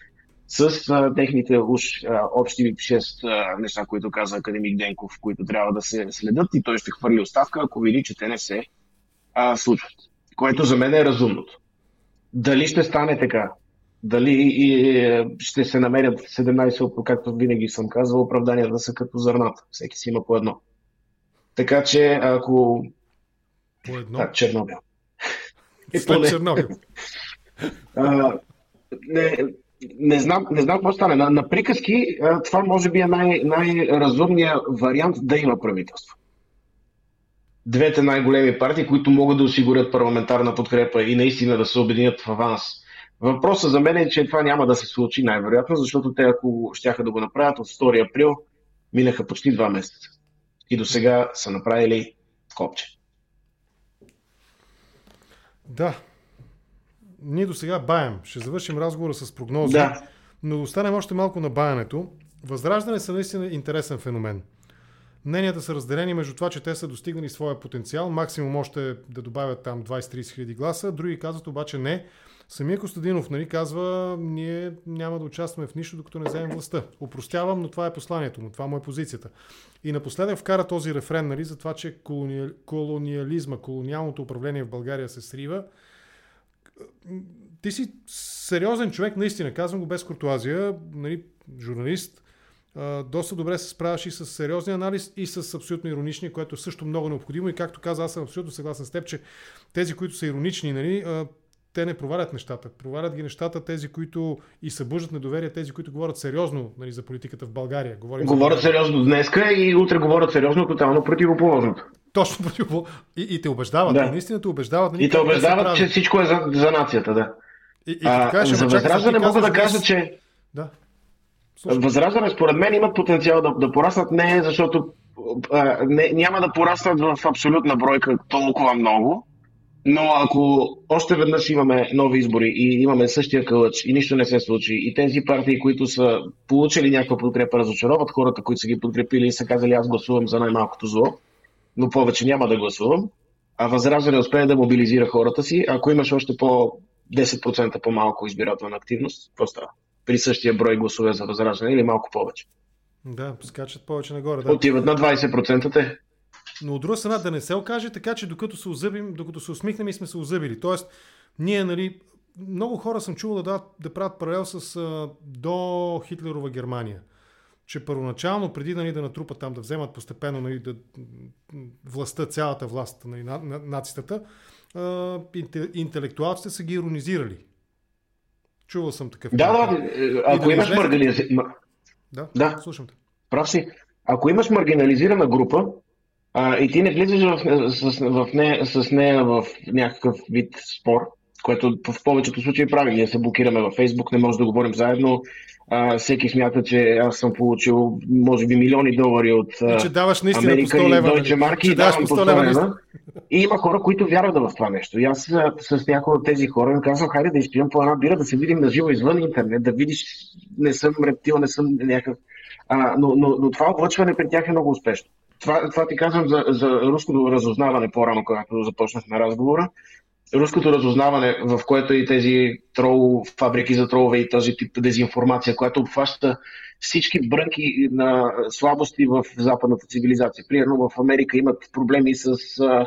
с а, техните уж а, общи шест а, неща, които каза академик Денков, които трябва да се следят и той ще хвърли оставка, ако види, че те не се а, случват. Което за мен е разумното. Дали ще стане така? Дали и, е, ще се намерят 17, както винаги съм казвал, оправдания да са като зърната. Всеки си има по едно. Така че ако по едно? Да, Чернобил. След Чернобил. а, не, не, знам, не знам какво стане. На, на приказки това може би е най- най-разумният вариант да има правителство. Двете най-големи партии, които могат да осигурят парламентарна подкрепа и наистина да се обединят в аванс. Въпросът за мен е, че това няма да се случи най-вероятно, защото те, ако щяха да го направят от 2 април, минаха почти два месеца. И до сега са направили копче. Да. Ние до сега баем. Ще завършим разговора с прогнози. Да. Но останем още малко на баянето. Възраждане са наистина интересен феномен. Мненията са разделени между това, че те са достигнали своя потенциал, максимум още да добавят там 20-30 хиляди гласа, други казват обаче не. Самия Костадинов нали, казва, ние няма да участваме в нищо, докато не вземем властта. Опростявам, но това е посланието му, това му е позицията. И напоследък вкара този рефрен нали, за това, че колониализма, колониалното управление в България се срива. Ти си сериозен човек, наистина, казвам го без куртуазия, нали, журналист, доста добре се справяш и с сериозния анализ и с абсолютно ироничния, което е също много необходимо. И както каза, аз съм абсолютно съгласен с теб, че тези, които са иронични, нали, те не провалят нещата. Провалят ги нещата тези, които и събуждат недоверие, тези, които говорят сериозно нали, за политиката в България. Говорим говорят за... сериозно днеска и утре говорят сериозно, тотално противоположното. Точно противоположно. И, и те убеждават. Да. И наистина те убеждават. Нали, и те убеждават, че всичко е за, за нацията, да. И, и а, кажеш, за възраждане мога да кажа, че да. Възраждане, според мен, имат потенциал да, да пораснат не защото а, не, няма да пораснат в абсолютна бройка толкова много, но ако още веднъж имаме нови избори и имаме същия кълъч и нищо не се случи и тези партии, които са получили някаква подкрепа, разочароват хората, които са ги подкрепили и са казали аз гласувам за най-малкото зло, но повече няма да гласувам, а Възраждане успее да мобилизира хората си, ако имаш още по 10% по-малко избирателна активност, какво става? При същия брой гласове за Възраждане или малко повече? Да, скачат повече нагоре. Да. Отиват на 20% те. Но от друга страна да не се окаже така, че докато се озъбим, докато се усмихнем и сме се озъбили. Тоест, ние, нали, много хора съм чувал да, дадат, да правят паралел с а, до Хитлерова Германия. Че първоначално, преди нали, да натрупат там, да вземат постепенно нали, да, властта, цялата власт нали, на, на нацистата, а, интелектуалците са ги иронизирали. Чувал съм такъв. Да, да, ако да имаш марганизирана... Да, да, слушам те. Прав си. Ако имаш маргинализирана група, а, и ти не влизаш в, с, в не, с нея в някакъв вид спор, което в повечето случаи прави. Ние се блокираме във Фейсбук, не може да говорим заедно. А, всеки смята, че аз съм получил, може би, милиони долари от че даваш наистина Америка по 100 лева, и Deutsche марки и давам по 100 лева. лева и има хора, които вярват в това нещо. И аз с, някои от тези хора казвам, хайде да изпием по една бира, да се видим на живо извън интернет, да видиш, не съм рептил, не съм някакъв. А, но, но, но това облъчване при тях е много успешно това, това ти казвам за, за руското разузнаване по-рано, когато започнахме разговора. Руското разузнаване, в което и тези трол, фабрики за тролове и този тип дезинформация, която обхваща всички брънки на слабости в западната цивилизация. Примерно в Америка имат проблеми с а,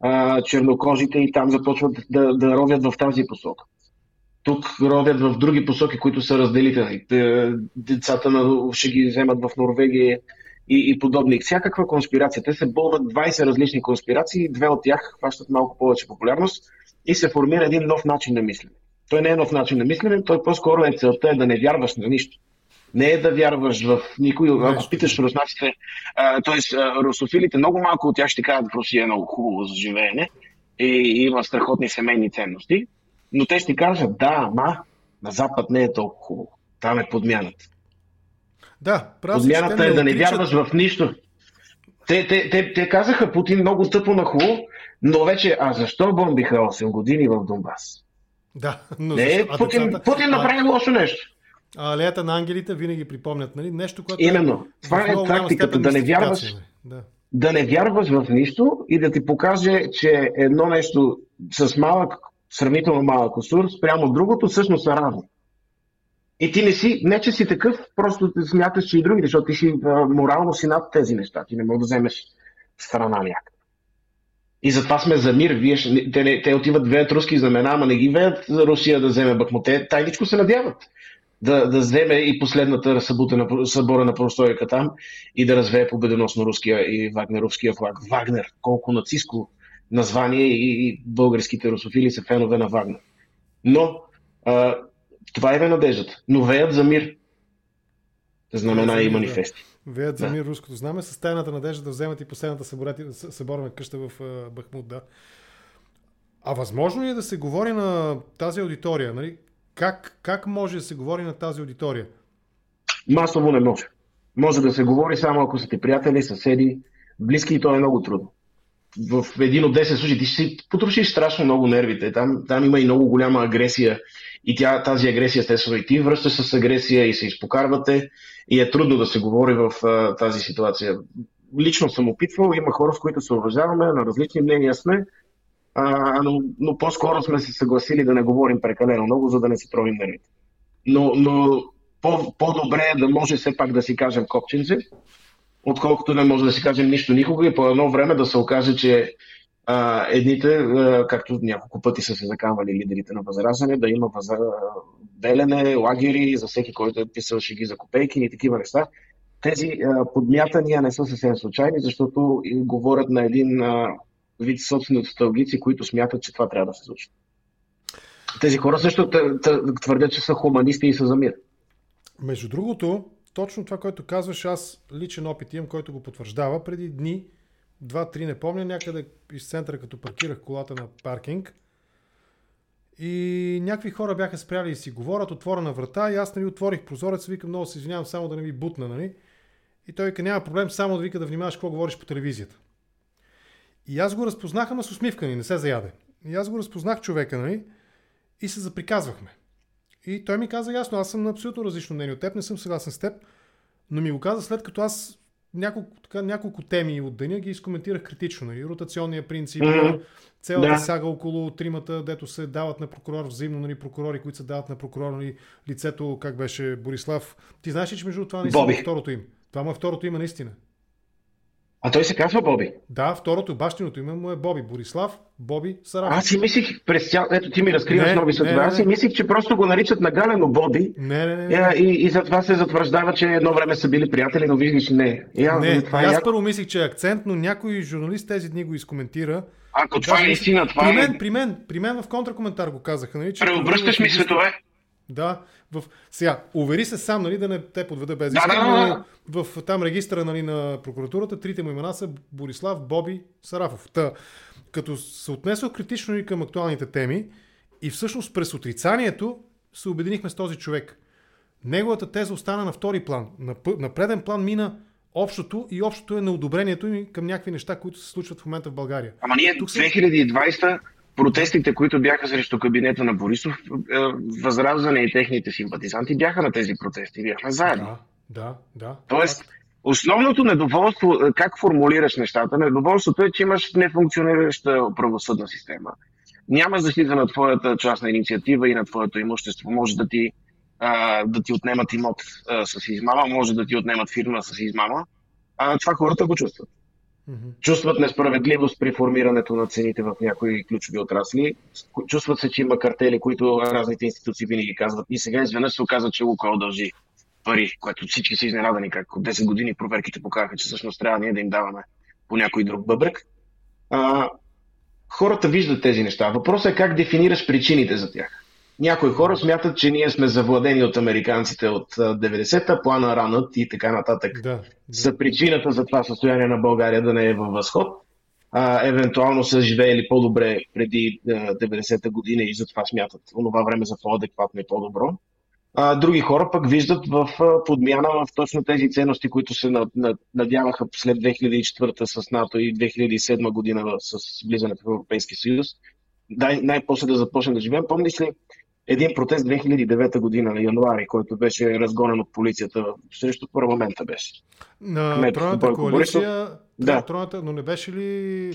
а, чернокожите и там започват да, да ровят в тази посока. Тук ровят в други посоки, които са разделителни. Децата на, ще ги вземат в Норвегия и, и подобни. Всякаква конспирация. Те се бълват 20 различни конспирации, две от тях хващат малко повече популярност и се формира един нов начин на мислене. Той не е нов начин на мислене, той по-скоро е целта е да не вярваш на нищо. Не е да вярваш в никой. Ако питаш руснаците, т.е. русофилите, много малко от тях ще кажат, че Русия е много хубаво за живеене и има страхотни семейни ценности, но те ще кажат, да, ама на Запад не е толкова хубаво. Там е подмяната. Да, право. Подмяната е да не вярваш в нищо. Те, те, те, те казаха Путин много тъпо на хубаво, но вече, а защо бомбиха 8 години в Донбас? Да, но не, защо? Путин, децата... Путин направи а... лошо нещо. А алеята на ангелите винаги припомнят, нали? Нещо, което. Именно. Това е тактиката, да не вярваш. Да. да не вярваш в нищо и да ти покаже, че едно нещо с малък, сравнително малък усур, спрямо другото, всъщност са равни. И ти не си, не че си такъв, просто смяташ, че и другите, защото ти си а, морално си над тези неща. Ти не можеш да вземеш страна някаква. И затова сме за мир. Вие, те, не, те отиват, веят руски знамена, ама не ги веят Русия да вземе Бахмут. Те тайничко се надяват да, да вземе и последната събута събора на просторика там и да развее победоносно руския и вагнеровския флаг. Вагнер, колко нацистско название и, и българските русофили са фенове на Вагнер. Но а, това е надеждата. Но веят за мир. Знамена и манифести. Веят за мир руското знаме с тайната надежда да вземат и последната съборна къща в Бахмут. Да. А възможно ли е да се говори на тази аудитория? Нали? Как, как може да се говори на тази аудитория? Масово не може. Може да се говори само ако са ти приятели, съседи, близки и то е много трудно. В един от 10 случаи ти ще си потрошиш страшно много нервите. Там, там има и много голяма агресия и тя, тази агресия, естествено, и ти връщаш с агресия и се изпокарвате и е трудно да се говори в а, тази ситуация. лично съм опитвал, има хора, с които се уважаваме, на различни мнения сме, а, но, но по-скоро сме се съгласили да не говорим прекалено много, за да не си тровим нервите. Но, но по, по-добре е да може все пак да си кажем копченци, отколкото не може да си кажем нищо никога и по едно време да се окаже, че а, едните, а, както няколко пъти са се заканвали лидерите на Възраждане, да има възра... белене, лагери за всеки, който е писал шеги за копейки и такива неща. Тези а, подмятания не са съвсем случайни, защото говорят на един а, вид собствени отстългици, които смятат, че това трябва да се случи. Тези хора също твърдят, че са хуманисти и са за мир. Между другото, точно това, което казваш, аз личен опит имам, който го потвърждава. Преди дни, два-три, не помня, някъде из центъра, като паркирах колата на паркинг, и някакви хора бяха спряли и си говорят, отворена врата и аз нали отворих прозорец, викам много се извинявам, само да не ви бутна, нали? И той вика, няма проблем, само да вика да внимаваш какво говориш по телевизията. И аз го разпознах, ама с усмивка ни, не се заяде. И аз го разпознах човека, нали? И се заприказвахме. И той ми каза ясно, аз съм на абсолютно различно мнение от теб, не съм съгласен с теб, но ми го каза след като аз няколко, така, няколко теми от деня ги изкоментирах критично. Нали? Ротационния принцип, mm-hmm. цялата да. сага около тримата, дето се дават на прокурор взаимно, нали, прокурори, които се дават на прокурор, нали, лицето, как беше Борислав. Ти знаеш ли, че между това наистина е второто им? Това му е второто име наистина. А той се казва Боби. Да, второто бащиното име му е Боби. Борислав Боби Сарафов. Аз си мислих, през цял... ето ти ми разкриваш не, нови светове. Аз си мислих, че просто го наричат нагалено Боби. Не, не, не. не. Е, и, и, затова се затвърждава, че едно време са били приятели, но виждаш не. И, не, това е аз яко... първо мислих, че е акцент, но някой журналист тези дни го изкоментира. Ако това е истина, това при е- мен, е... При мен, при мен в контракоментар го казаха. Нали, че Преобръщаш ми светове. Да, в... сега, увери се сам, нали, да не те подведе без да, да, да, да. в там регистра нали, на прокуратурата, трите му имена са Борислав, Боби, Сарафов. Та, като се отнесох критично и към актуалните теми и всъщност през отрицанието се обединихме с този човек. Неговата теза остана на втори план. На, на преден план мина общото и общото е на одобрението им към някакви неща, които се случват в момента в България. Ама ние тук 2020 протестите, които бяха срещу кабинета на Борисов, е, Възраждане и техните симпатизанти бяха на тези протести. Бяхме заедно. Да, да, да. Тоест, основното недоволство, е, как формулираш нещата, недоволството е, че имаш нефункционираща правосъдна система. Няма защита на твоята частна инициатива и на твоето имущество. Може да ти, а, да ти отнемат имот а, с измама, може да ти отнемат фирма с измама. А, това хората го чувстват. Чувстват несправедливост при формирането на цените в някои ключови отрасли. Чувстват се, че има картели, които разните институции винаги казват. И сега изведнъж се оказа, че Лукойл дължи пари, което всички са изненадани, как от 10 години проверките показаха, че всъщност трябва ние да им даваме по някой друг бъбрък. А, хората виждат тези неща. Въпросът е как дефинираш причините за тях. Някои хора смятат, че ние сме завладени от американците от 90-та, плана ранът и така нататък. Да, да. За причината за това състояние на България да не е във възход. А, евентуално са живеели по-добре преди 90-та година и затова смятат онова време за по-адекватно и по-добро. А, други хора пък виждат в подмяна в точно тези ценности, които се надяваха след 2004 с НАТО и 2007 година с влизането в Европейския съюз. Дай, най-после да започнем да живеем. Помниш ли един протест 2009 година на януари, който беше разгонен от полицията срещу парламента беше. На Тройната коалиция, да. Тройната, но не беше ли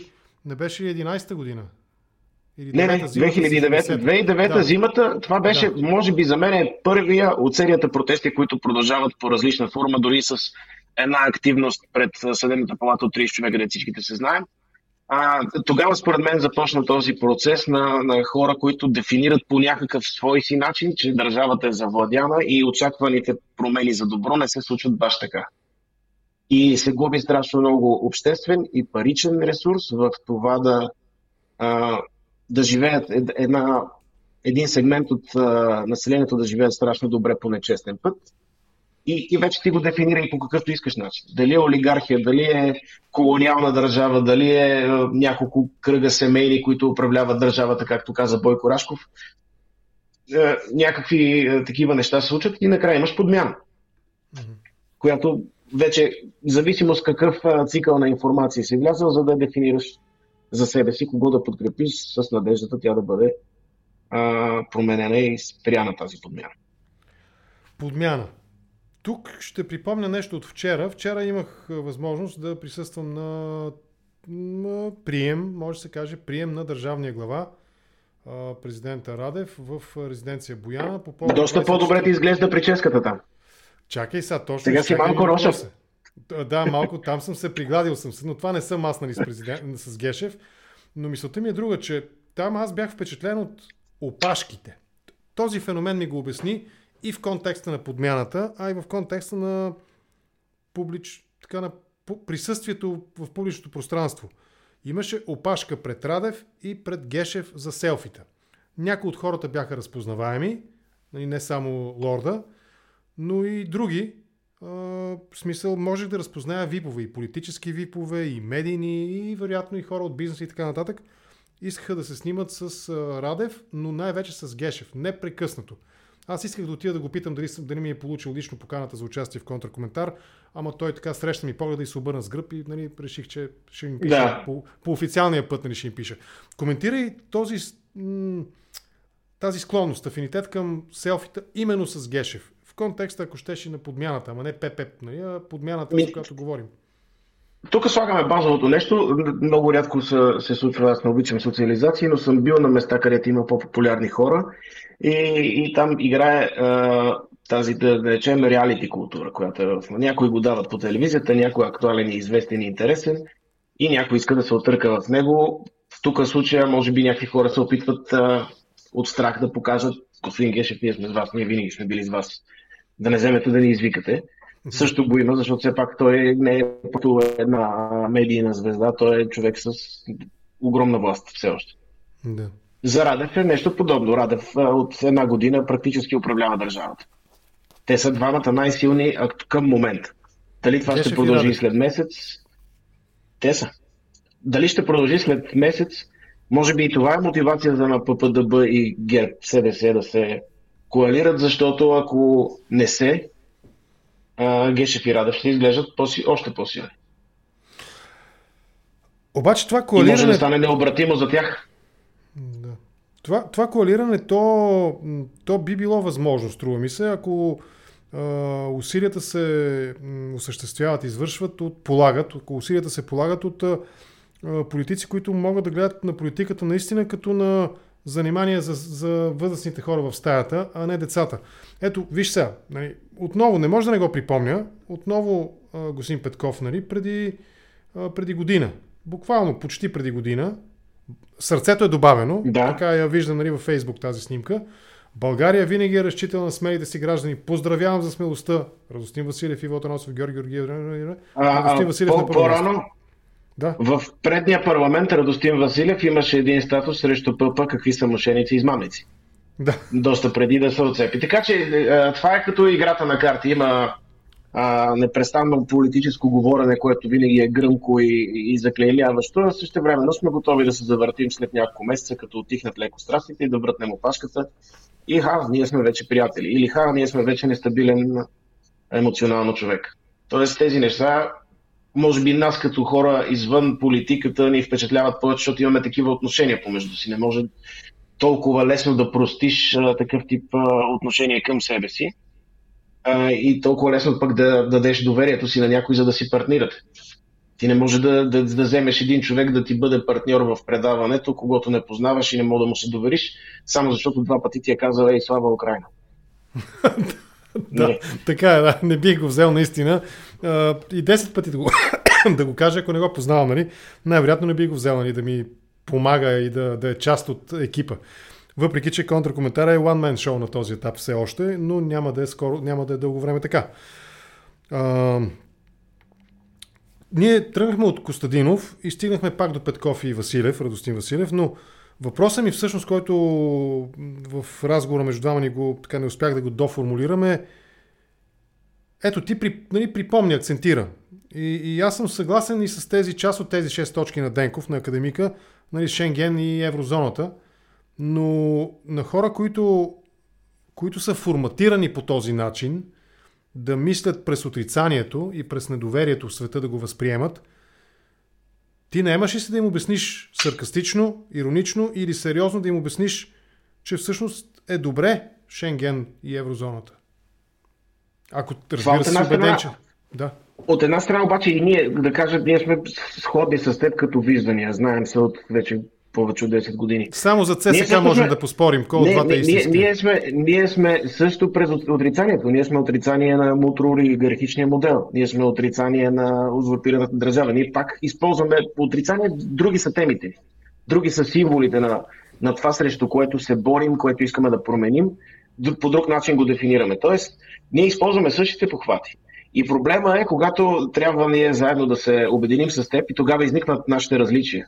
не беше ли 11-та година? Или не, не, 2009, 2009 да. зимата, това беше, да. може би за мен е първия от серията протести, които продължават по различна форма, дори с една активност пред Съдебната палата от 30 човека, де всичките се знаем. А, тогава според мен започна този процес на, на хора, които дефинират по някакъв свой си начин, че държавата е завладяна и очакваните промени за добро не се случват баш така. И се губи страшно много обществен и паричен ресурс в това да, а, да живеят една, един сегмент от а, населението да живеят страшно добре по нечестен път и, и вече ти го дефинирай по какъвто искаш начин. Дали е олигархия, дали е колониална държава, дали е, е няколко кръга семейни, които управляват държавата, както каза Бойко Рашков. Е, някакви е, такива неща се случат и накрая имаш подмяна, която вече, зависимост какъв цикъл на информация си влязъл, за да дефинираш за себе си, кого да подкрепиш с надеждата тя да бъде а, променена и спряна тази подмяна. Подмяна тук ще припомня нещо от вчера. Вчера имах възможност да присъствам на прием, може да се каже, прием на държавния глава президента Радев в резиденция Бояна. По повод Доста по-добре ти изглежда прическата там. Чакай сега, точно. Сега си малко Рошев. Да, малко там съм се пригладил съм се, но това не съм аз нали, с, президент, с Гешев. Но мисълта ми е друга, че там аз бях впечатлен от опашките. Този феномен ми го обясни и в контекста на подмяната, а и в контекста на, публич... така, на присъствието в публичното пространство. Имаше опашка пред Радев и пред Гешев за селфита. Някои от хората бяха разпознаваеми, нали, не само лорда, но и други. В смисъл, можех да разпозная випове, и политически випове, и медийни, и вероятно и хора от бизнеса и така нататък. Искаха да се снимат с Радев, но най-вече с Гешев. Непрекъснато. Аз исках да отида да го питам дали, дали ми е получил лично поканата за участие в контракоментар, ама той така среща ми погледа и се обърна с гръб и нали, реших, че ще ми пише да. по, по официалния път нали, ще ми пише. Коментирай този, тази склонност, афинитет към селфита именно с Гешев. В контекста, ако щеше на подмяната, ама не ПП, нали, а подмяната, за която говорим. Тук слагаме базовото нещо. Много рядко се, се случва, аз не обичам социализации, но съм бил на места, където има по-популярни хора и, и там играе а, тази, да, да речем, реалити култура, която е. Някои го дават по телевизията, някой актуален и известен и интересен и някой иска да се отърка в него. В тук случая, може би, някакви хора се опитват а, от страх да покажат, господин Гешев, ние сме с вас, ние винаги сме били с вас, да не вземете да ни извикате. Също го има, защото все пак той не е като една медийна звезда, той е човек с огромна власт все още. Да. За Радев е нещо подобно. Радев от една година практически управлява държавата. Те са двамата най-силни към момента. Дали това Те ще продължи след месец? Те са. Дали ще продължи след месец? Може би и това е мотивация за НППДБ и ГЕРБ, СДС да се коалират, защото ако не се, Гешев и Радев ще изглеждат по още по-силни. Обаче това коалиране... И може да стане необратимо за тях. Да. Това, това коалиране, то, то би било възможно, струва ми се, ако а, усилията се осъществяват, извършват от, полагат, ако усилията се полагат от а, политици, които могат да гледат на политиката наистина като на занимание за, за възрастните хора в стаята, а не децата. Ето, виж сега, нали, отново, не може да не го припомня, отново а, господин Петков, нали, преди, а, преди година, буквално почти преди година, сърцето е добавено, да. така я виждам нали, във Фейсбук тази снимка, България винаги е разчитала на смелите си граждани. Поздравявам за смелостта. Радостин Василев, Иво Таносов, Георги Георгиев. Радостин Василев на по-рано, да. В предния парламент Радостин Василев имаше един статус срещу ПП какви са мошеници и измамници. Да. Доста преди да се отцепи. Така че е, това е като играта на карти. Има а, непрестанно политическо говорене, което винаги е гръмко и, и заклеймяващо, а също време но сме готови да се завъртим след няколко месеца, като отихнат леко страстите и да вратнем опашката. И ха, ние сме вече приятели. Или ха, ние сме вече нестабилен емоционално човек. Тоест тези неща може би нас като хора извън политиката ни впечатляват повече, защото имаме такива отношения помежду си. Не може толкова лесно да простиш а, такъв тип а, отношение към себе си а, и толкова лесно пък да, да дадеш доверието си на някой, за да си партнирате. Ти не може да, да, да вземеш един човек да ти бъде партньор в предаването, когато не познаваш и не мога да му се довериш, само защото два пъти ти е казал Ей, слава Украина. да, не. така е, да. Не бих го взел наистина. и 10 пъти да го, да го кажа, ако не го познавам, нали, най-вероятно не бих го взел, нали, да ми помага и да, да е част от екипа. Въпреки, че контракоментара е one-man шоу на този етап все още, но няма да е, скоро, няма да е дълго време така. А, ние тръгнахме от Костадинов и стигнахме пак до Петков и Василев, Радостин Василев, но въпросът ми всъщност, който в разговора между двама ни го, така не успях да го доформулираме, ето ти при, нали, припомни, акцентира. И, и аз съм съгласен и с тези част от тези 6 точки на Денков, на академика, нали, Шенген и еврозоната, но на хора, които, които са форматирани по този начин, да мислят през отрицанието и през недоверието в света да го възприемат, ти не имаш ли си да им обясниш саркастично, иронично или сериозно да им обясниш, че всъщност е добре Шенген и еврозоната? Ако разбира се, убеден, че... Да. От една страна обаче и ние, да кажем, ние сме сходни с теб като виждания. Знаем се от вече повече от 10 години. Само за ЦСК можем сме... да поспорим. Кой от двата е ние, ние, сме, ние сме също през отрицанието. Ние сме отрицание на мултиолигархичния модел. Ние сме отрицание на узурпираната държава. Ние пак използваме отрицание. Други са темите. Други са символите на, на това, срещу което се борим, което искаме да променим. По друг начин го дефинираме. Тоест, ние използваме същите похвати. И проблема е, когато трябва ние заедно да се обединим с теб и тогава изникнат нашите различия.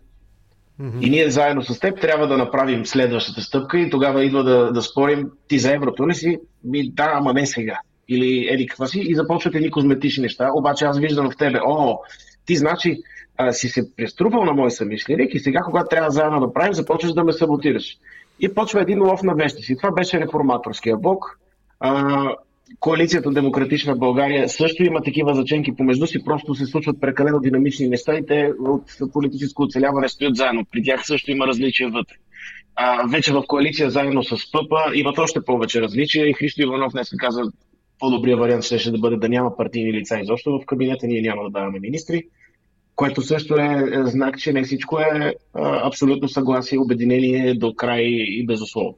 И ние заедно с теб трябва да направим следващата стъпка и тогава идва да, да спорим ти за еврото ли си? Ми, да, ама не сега. Или еди каква си и започват едни козметични неща. Обаче аз виждам в тебе, о, ти значи а, си се преструпал на мой съмишленик и сега, когато трябва заедно да правим, започваш да ме саботираш. И почва един лов на вещи си. Това беше реформаторския блок. А, коалицията Демократична България също има такива заченки помежду си, просто се случват прекалено динамични неща и те от политическо оцеляване стоят заедно. При тях също има различия вътре. А, вече в коалиция заедно с ПъПа имат още повече различия и Христо Иванов днес каза по-добрия вариант ще, ще да бъде да няма партийни лица изобщо в кабинета, ние няма да даваме министри, което също е, е знак, че не всичко е а, абсолютно съгласие, обединение до край и безусловно.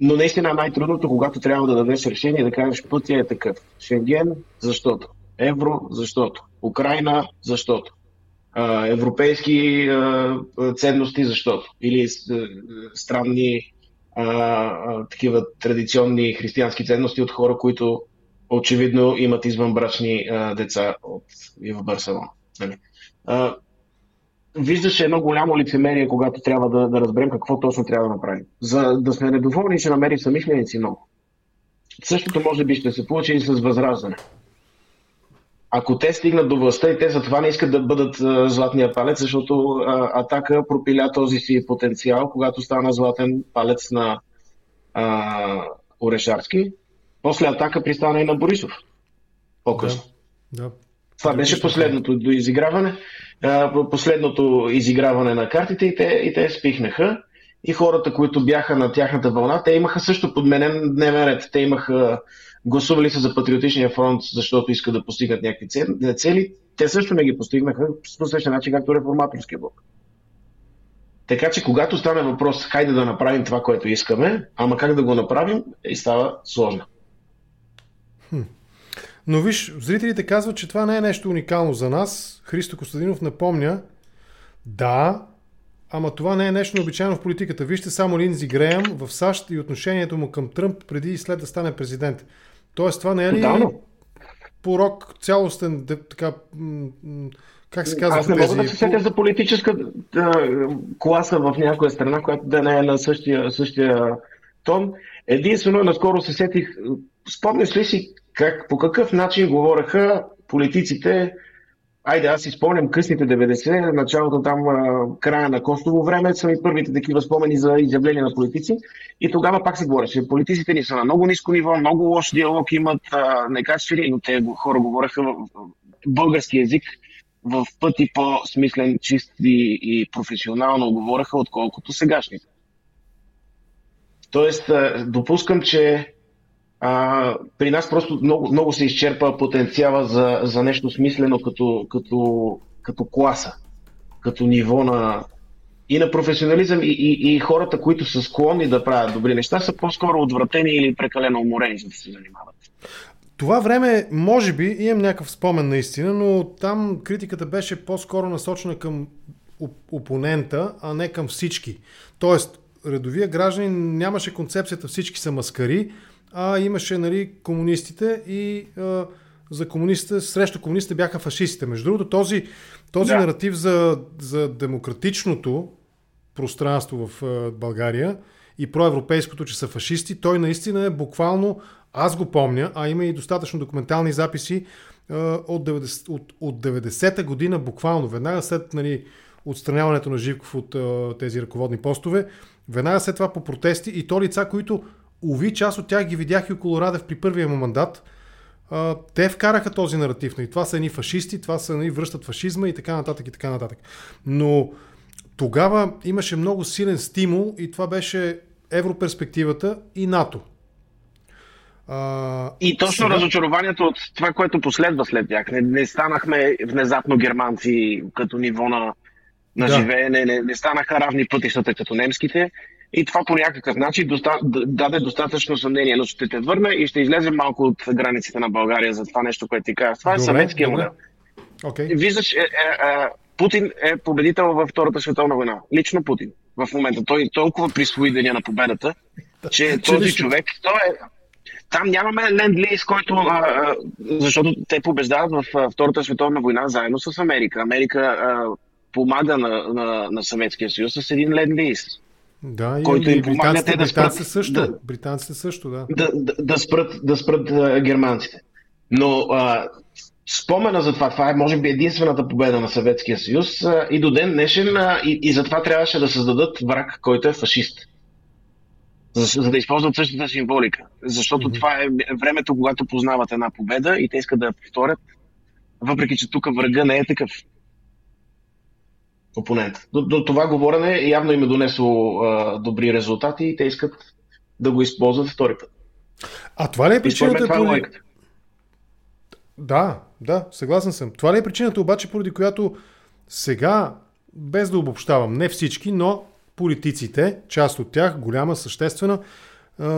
Но наистина най-трудното, когато трябва да дадеш решение, да кажеш пътя е такъв. Шенген, защото. Евро, защото. Украина, защото. Европейски ценности, защото. Или странни такива традиционни християнски ценности от хора, които очевидно имат извънбрачни деца от, и в Барселона. Нали? Виждаше едно голямо лицемерие, когато трябва да, да разберем какво точно трябва да направим. За да сме недоволни, че намерим самишленици много. Същото може би ще се получи и с възраждане. Ако те стигнат до властта и те за това не искат да бъдат а, златния палец, защото а, Атака пропиля този си потенциал, когато стана златен палец на а, Орешарски. После Атака пристана и на Борисов. По-късно. Да, да. Това беше последното до изиграване последното изиграване на картите и те, и те спихнаха. И хората, които бяха на тяхната вълна, те имаха също подменен дневен ред. Те имаха гласували се за Патриотичния фронт, защото искат да постигнат някакви цели. Те също не ги постигнаха по същия начин, както реформаторския блок. Така че, когато стане въпрос, хайде да направим това, което искаме, ама как да го направим, и става сложно. Хм. Но виж, зрителите казват, че това не е нещо уникално за нас. Христо Костадинов напомня, да, ама това не е нещо необичайно в политиката. Вижте само Линдзи Греъм в САЩ и отношението му към Тръмп преди и след да стане президент. Тоест, това не е ли Тотално. порок, цялостен, така, как се казва? Аз не мога да се сетя за политическа да, класа в някоя страна, която да не е на същия, същия тон. Единствено, наскоро се сетих, спомняш ли си как, по какъв начин говореха политиците, айде аз си спомням късните 90, началото там, края на Костово време, са и първите такива спомени за изявления на политици. И тогава пак се говореше, политиците ни са на много ниско ниво, много лош диалог имат, некачествени, но те хора говореха български язик в пъти по-смислен, чист и, и професионално говореха, отколкото сегашните. Тоест, допускам, че а, при нас просто много, много се изчерпа потенциала за, за нещо смислено като, като, като класа, като ниво на, и на професионализъм и, и, и хората, които са склонни да правят добри неща, са по-скоро отвратени или прекалено уморени, за да се занимават. Това време, може би, имам някакъв спомен наистина, но там критиката беше по-скоро насочена към опонента, а не към всички. Тоест, редовия гражданин нямаше концепцията всички са маскари, а имаше нали, комунистите и а, за комунистите, срещу комунистите бяха фашистите. Между другото, този, този да. наратив за, за демократичното пространство в а, България и проевропейското, че са фашисти, той наистина е буквално, аз го помня, а има и достатъчно документални записи а, от, 90, от, от 90-та година, буквално, веднага след нали, отстраняването на Живков от а, тези ръководни постове, веднага след това по протести и то лица, които Ови, част от тях ги видях и около Радев при първия му мандат. А, те вкараха този наратив. И нали? това са едни фашисти, това са едни връщат фашизма и така нататък и така нататък. Но тогава имаше много силен стимул и това беше европерспективата и НАТО. А, и точно сега... разочарованието от това, което последва след тях. Не, не станахме внезапно германци като ниво на, на да. живеене, не, не станаха равни пътищата като немските. И това по някакъв начин доста, даде достатъчно съмнение, но ще те върна и ще излезем малко от границите на България за това нещо, което ти казах. Това е съветския модел. Okay. Виждаш, е, е, е, Путин е победител във Втората световна война. Лично Путин. В момента. Той толкова присвои деня на победата, че този човек, той е, там нямаме ленд-лиз, който, а, защото те побеждават в Втората световна война заедно с Америка. Америка а, помага на, на, на Съветския съюз с един ленд-лиз. Да, който и, им помага те да спрат. Също, да, британците също, да. Да, да, да спрат, да спрат а, германците. Но а, спомена за това, това е може би единствената победа на Съветския съюз а, и до ден днешен а, и, и затова трябваше да създадат враг, който е фашист за, за да използват същата символика. Защото mm-hmm. това е времето, когато познават една победа и те искат да я повторят, въпреки че тук врага не е такъв опонент. До, до това говорене явно им е донесло а, добри резултати и те искат да го използват втори път. А това ли е причината? Е поради... Да, да, съгласен съм. Това ли е причината обаче, поради която сега, без да обобщавам, не всички, но политиците, част от тях, голяма, съществена,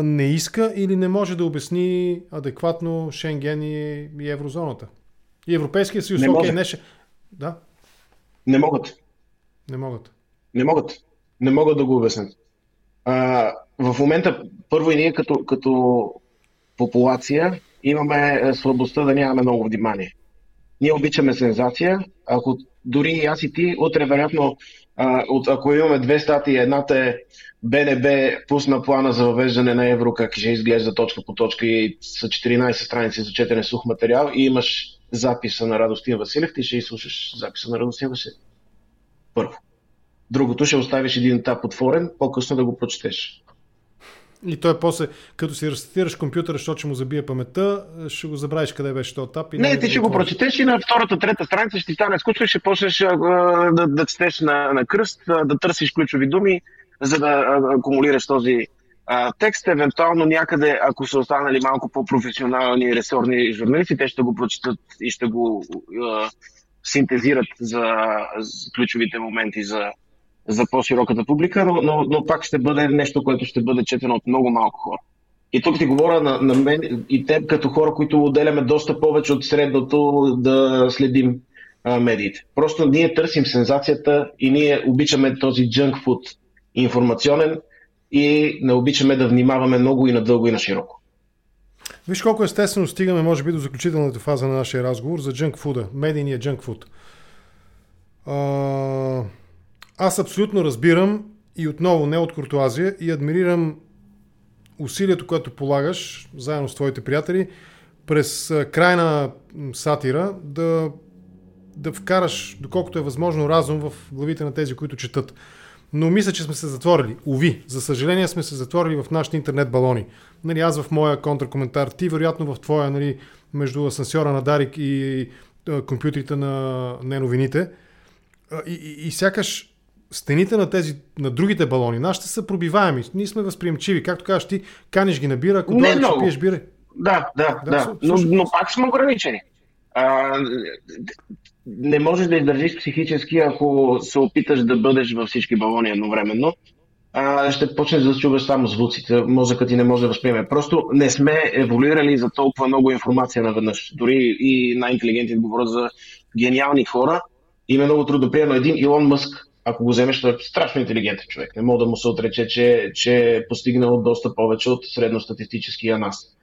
не иска или не може да обясни адекватно Шенген и, еврозоната. И Европейския съюз, не окей, не ще... Да? Не могат. Не могат. Не могат. Не могат да го обяснят. А, в момента, първо и ние като, като популация имаме е, слабостта да нямаме много внимание. Ние обичаме сензация. Ако дори и аз и ти, утре вероятно а, от, ако имаме две статии, едната е БНБ пусна плана за въвеждане на евро, как ще изглежда точка по точка и са 14 страници за четене сух материал и имаш записа на Радостин Василев, ти ще изслушаш записа на Радостин Василев. Първо. Другото ще оставиш един етап отворен, по-късно да го прочетеш. И той после, като си рестартираш компютъра, защото ще му забие паметта, ще го забравиш къде беше този етап. И не, не ти ще го прочетеш и на втората, трета страница ще ти стане скучно и ще почнеш да, да четеш на, на кръст, да търсиш ключови думи, за да акумулираш този а, текст. Евентуално някъде, ако са останали малко по-професионални ресорни журналисти, те ще го прочитат и ще го а, синтезират за, за ключовите моменти за, за по-широката публика, но, но, но пак ще бъде нещо, което ще бъде четено от много малко хора. И тук ти говоря на, на мен и теб като хора, които отделяме доста повече от средното да следим а, медиите. Просто ние търсим сензацията и ние обичаме този junk food информационен и не обичаме да внимаваме много и надълго и на широко. Виж колко естествено стигаме, може би, до заключителната фаза на нашия разговор за food, медийния. А, аз абсолютно разбирам и отново не от куртуазия и адмирирам усилието, което полагаш заедно с твоите приятели през крайна сатира да, да вкараш, доколкото е възможно, разум в главите на тези, които четат. Но мисля, че сме се затворили. Уви, за съжаление сме се затворили в нашите интернет балони. Нали, аз в моя контракоментар, ти вероятно в твоя, нали, между асансьора на Дарик и компютрите на неновините. И, и, и сякаш стените на тези, на другите балони, нашите са пробиваеми. Ние сме възприемчиви. Както кажеш ти, каниш ги на бира, ако дойдеш, ще пиеш бира. Да, да, да. да. Но, но пак сме ограничени. А, не можеш да издържиш психически, ако се опиташ да бъдеш във всички балони едновременно. А, ще почнеш да чуваш само звуците. Мозъкът ти не може да възприеме. Просто не сме еволюирали за толкова много информация наведнъж. Дори и най-интелигентните говорят за гениални хора. Има много трудно приема един Илон Мъск ако го вземеш, той е страшно интелигентен човек. Не мога да му се отрече, че, че е постигнал доста повече от средностатистическия нас.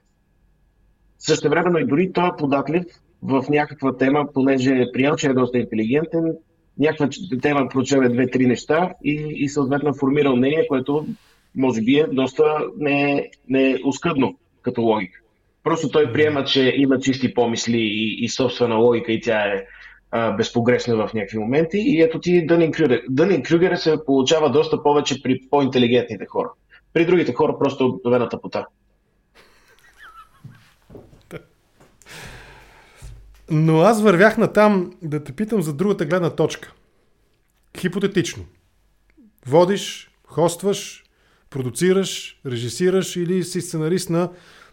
Също времено и дори той е податлив в някаква тема, понеже е приял, че е доста интелигентен, някаква тема прочеве две-три неща и, и съответно формира мнение, което може би е доста не, не оскъдно като логика. Просто той приема, че има чисти помисли и, и собствена логика и тя е а, безпогрешна в някакви моменти. И ето ти Дънин Крюгер. Дънин Крюгер се получава доста повече при по-интелигентните хора. При другите хора просто обикновената пота. Но аз вървях на там да те питам за другата гледна точка. Хипотетично. Водиш, хостваш, продуцираш, режисираш или си сценарист на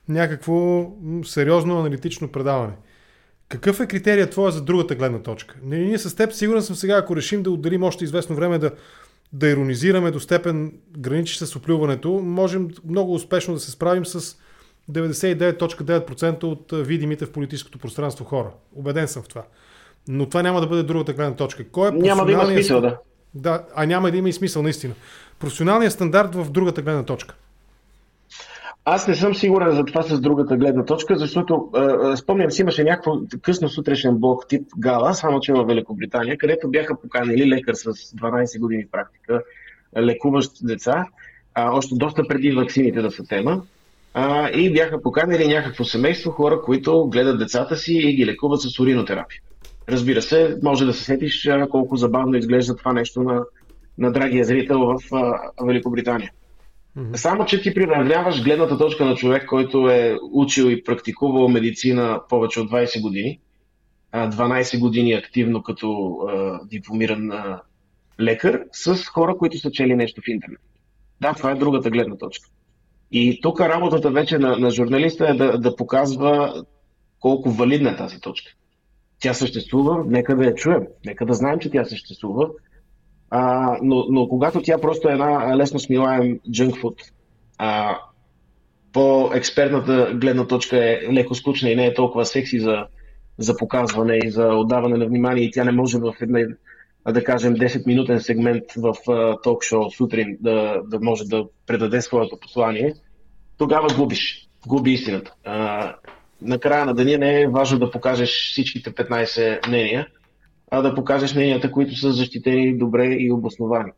някакво сериозно аналитично предаване. Какъв е критерият твоя за другата гледна точка? Ние с теб сигурен съм сега, ако решим да отделим още известно време да, да иронизираме до степен граничи с оплюването, можем много успешно да се справим с 99.9% от видимите в политическото пространство хора. Обеден съм в това. Но това няма да бъде другата гледна точка. Кой е няма да има смисъл, да. Да, а няма да има и смисъл, наистина. Професионалният стандарт в другата гледна точка. Аз не съм сигурен за това с другата гледна точка, защото е, спомням си, имаше някакво късно сутрешен блок тип гала, само че в Великобритания, където бяха поканили лекар с 12 години практика, лекуващ деца, а, още доста преди ваксините да са тема. А, и бяха поканили някакво семейство хора, които гледат децата си и ги лекуват с уринотерапия. Разбира се, може да се сетиш колко забавно изглежда това нещо на, на драгия зрител в а, Великобритания. Mm-hmm. Само, че ти приравняваш гледната точка на човек, който е учил и практикувал медицина повече от 20 години, 12 години активно като а, дипломиран а, лекар, с хора, които са чели нещо в интернет. Да, това е другата гледна точка. И тук работата вече на, на журналиста е да, да показва колко валидна е тази точка. Тя съществува, нека да я чуем, нека да знаем, че тя съществува, а, но, но когато тя просто е една лесно смилаем а, по-експертната гледна точка е леко скучна и не е толкова секси за, за показване и за отдаване на внимание и тя не може в една, да кажем, 10-минутен сегмент в ток-шоу сутрин да, да може да предаде своето послание, тогава губиш. Губи истината. А, на края на деня не е важно да покажеш всичките 15 мнения, а да покажеш мненията, които са защитени добре и обосновани.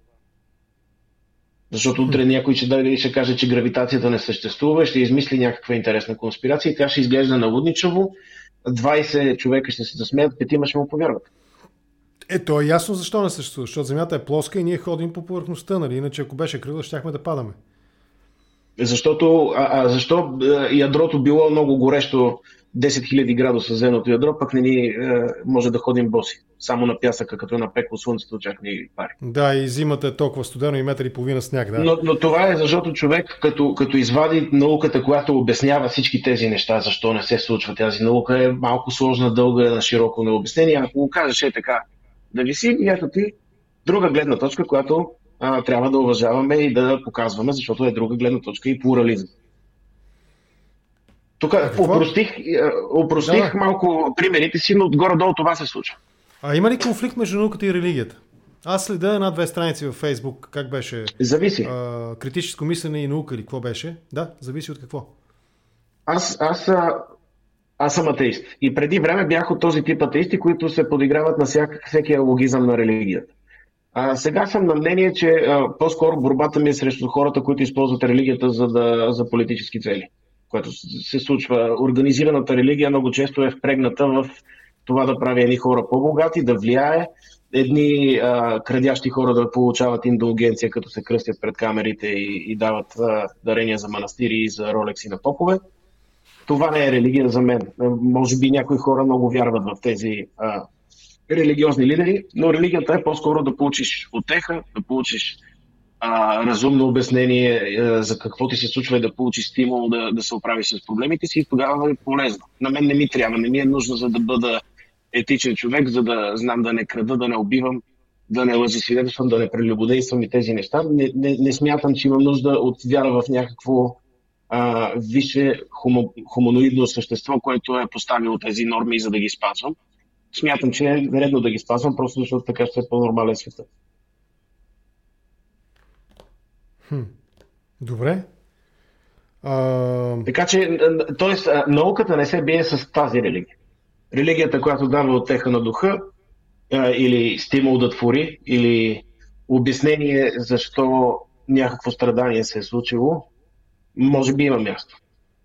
Защото утре някой ще, да, ще каже, че гравитацията не съществува, ще измисли някаква интересна конспирация и тя ще изглежда налудничаво. 20 човека ще се засмеят, петима ще му повярват. Ето е ясно защо не съществува, защото Земята е плоска и ние ходим по повърхността, нали? Иначе ако беше крила, щяхме да падаме. Защото, а, а защо ядрото било много горещо 10 000 градуса земното ядро, пък не ни е, може да ходим боси. Само на пясъка, като е напекло слънцето, чак ни пари. Да, и зимата е толкова студено и метър и половина сняг. Да. Но, но това е защото човек, като, като извади науката, която обяснява всички тези неща, защо не се случва тази наука, е малко сложна, дълга, на широко на обяснение. Ако го кажеш е така, да виси, и ето ти друга гледна точка, която а, трябва да уважаваме и да показваме, защото е друга гледна точка и плурализъм. Тук упростих, упростих да. малко примерите си, но отгоре-долу това се случва. А има ли конфликт между науката и религията? Аз следя една-две страници във Фейсбук, как беше? Зависи. А, критическо мислене и наука или какво беше? Да, зависи от какво. Аз, аз, аз съм атеист. И преди време бях от този тип атеисти, които се подиграват на всяк, всеки логизъм на религията. А, сега съм на мнение, че а, по-скоро борбата ми е срещу хората, които използват религията за, да, за политически цели което се случва. Организираната религия много често е впрегната в това да прави едни хора по-богати, да влияе, едни а, крадящи хора да получават индулгенция, като се кръстят пред камерите и, и дават а, дарения за манастири и за ролекси на попове. Това не е религия за мен. Може би някои хора много вярват в тези а, религиозни лидери, но религията е по-скоро да получиш отеха, да получиш а, разумно обяснение а, за какво ти се случва и да получиш стимул да, да се оправиш с проблемите си и тогава е полезно. На мен не ми трябва, не ми е нужно за да бъда етичен човек, за да знам да не крада, да не убивам, да не лъжи свидетелствам, да не прелюбодействам и тези неща. Не, не, не смятам, че имам нужда от вяра в някакво а, висше хомо, хуманоидно същество, което е поставило тези норми, за да ги спазвам. Смятам, че е редно да ги спазвам, просто защото така ще е по-нормален света. Хм. Добре. А... Така че, т.е. науката не се бие с тази религия. Религията, която дава отеха на духа, или стимул да твори, или обяснение защо някакво страдание се е случило, може би има място.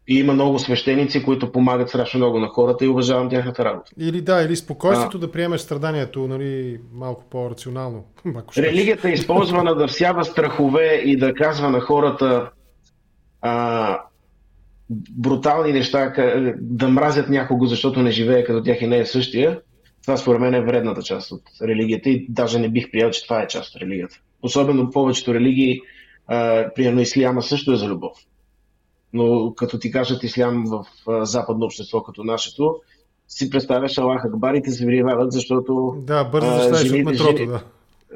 И има много свещеници, които помагат страшно много на хората и уважавам тяхната работа. Или да, или спокойствието а, да приемеш страданието нали, малко по-рационално. Религията е използвана да всява страхове и да казва на хората а, брутални неща, да мразят някого, защото не живее като тях и не е същия. Това според мен е вредната част от религията и даже не бих приел, че това е част от религията. Особено повечето религии, а, примерно исляма също е за любов но като ти кажат ислям в западно общество като нашето, си представяш Аллах Акбар и те се вривават, защото... Да, бързо застанеш от метрото, жени, да.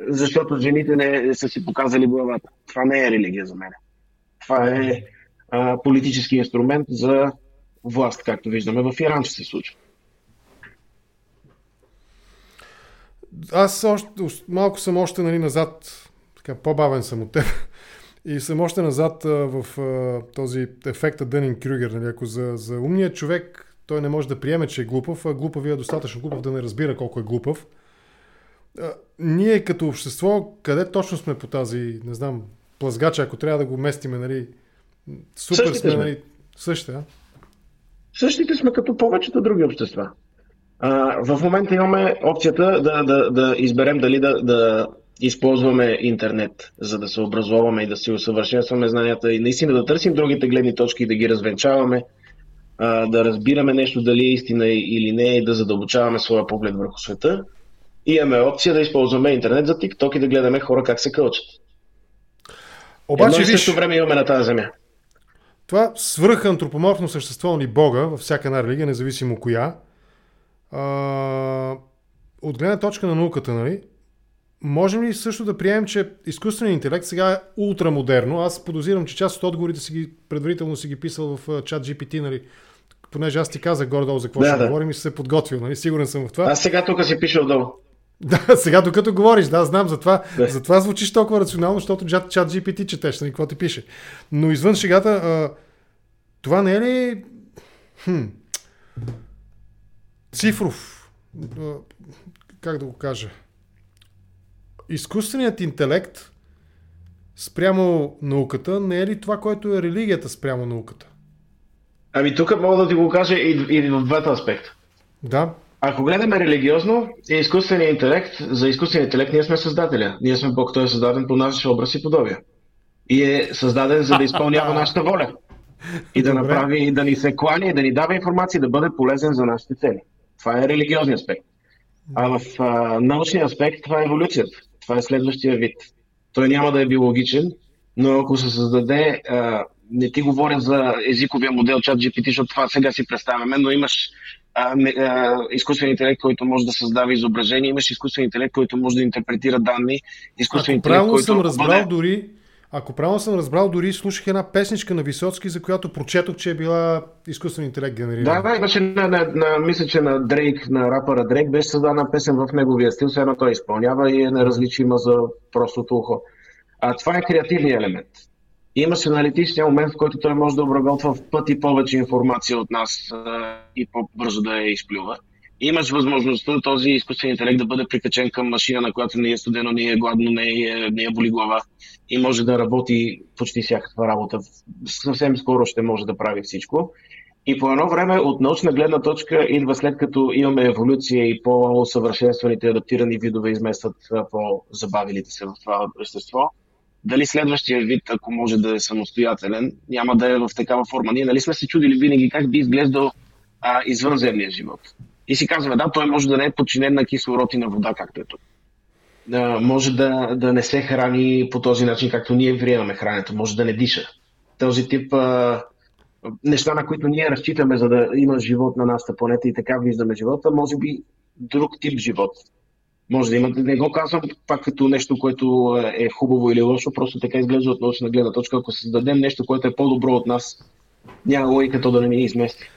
Защото жените не са си показали главата. Това не е религия за мен. Това е а, политически инструмент за власт, както виждаме в Иран, че се случва. Аз още, малко съм още нали, назад, така, по-бавен съм от теб. И съм още назад в този ефект Дънин Крюгер. Нали? Ако за, за умния човек той не може да приеме, че е глупав, а глупавия е достатъчно глупав да не разбира колко е глупав. Ние като общество, къде точно сме по тази, не знам, плазгача, ако трябва да го местиме, нали, супер Същите сме, нали, същите, а? Същите сме като повечето други общества. А, в момента имаме опцията да, да, да изберем дали да, да използваме интернет, за да се образоваме и да си усъвършенстваме знанията и наистина да търсим другите гледни точки и да ги развенчаваме, а, да разбираме нещо дали е истина или не и да задълбочаваме своя поглед върху света. И имаме опция да използваме интернет за TikTok и да гледаме хора как се кълчат. Обаче, Едно и също време имаме на тази земя. Това свръхантропоморфно същество ни Бога, във всяка една религия, независимо коя, а, от гледна точка на науката, нали, можем ли също да приемем, че изкуственият интелект сега е ултрамодерно? Аз подозирам, че част от отговорите си ги, предварително си ги писал в чат GPT, нали? Понеже аз ти казах горе-долу за какво да, ще да. говорим и се подготвил, нали? Сигурен съм в това. Аз сега тук си пиша отдолу. Да, сега докато говориш, да, знам, затова, да. затова звучиш толкова рационално, защото чат, чат GPT четеш, нали, какво ти пише. Но извън шегата, а, това не е ли хм, цифров, а, как да го кажа, изкуственият интелект спрямо науката не е ли това, което е религията спрямо науката? Ами тук мога да ти го кажа и, и в двата аспекта. Да. Ако гледаме религиозно, е изкуственият интелект, за изкуственият интелект ние сме създателя. Ние сме Бог, той е създаден по наш образ и подобие. И е създаден за да изпълнява нашата воля. И да Добре. направи, да ни се клани, да ни дава информация, да бъде полезен за нашите цели. Това е религиозният аспект. А в а, научния аспект това е еволюцията. Това е следващия вид. Той няма да е биологичен, но ако се създаде, а, не ти говоря за езиковия модел чат GPT, защото това сега си представяме, но имаш а, а, изкуствен интелект, който може да създава изображение, имаш изкуствен интелект, който може да интерпретира данни, изкуствен интелект, правилно който съм разбрал бъде... дори, ако правилно съм разбрал, дори слушах една песничка на Висоцки, за която прочетох, че е била изкуствен интелект генерирана. Да, да, имаше на, на, на, мисля, че на Дрейк, на рапъра Дрейк, беше създадена песен в неговия стил, все едно той изпълнява и е неразличима за простото ухо. А това е креативният елемент. Имаше аналитичния момент, в който той може да обработва в пъти повече информация от нас и по-бързо да я изплюва. Имаш възможността този изкуствен интелект да бъде прикачен към машина, на която не е студено, не е гладно, не е, не е боли глава и може да работи почти всякаква работа. Съвсем скоро ще може да прави всичко. И по едно време от научна гледна точка идва след като имаме еволюция и по-съвършенстваните адаптирани видове изместват по-забавилите се в това естество дали следващия вид, ако може да е самостоятелен, няма да е в такава форма. Ние нали сме се чудили винаги как би изглеждал а, извънземния живот. И си казваме, да, той може да не е подчинен на кислород и на вода, както е тук. Може да, да не се храни по този начин, както ние приемаме храненето. Може да не диша. Този тип а, неща, на които ние разчитаме, за да има живот на нашата планета и така виждаме живота, може би друг тип живот може да има. Не го казвам пак като нещо, което е хубаво или лошо, просто така изглежда от научна гледна точка. Ако създадем нещо, което е по-добро от нас, няма логика то да не ни измести.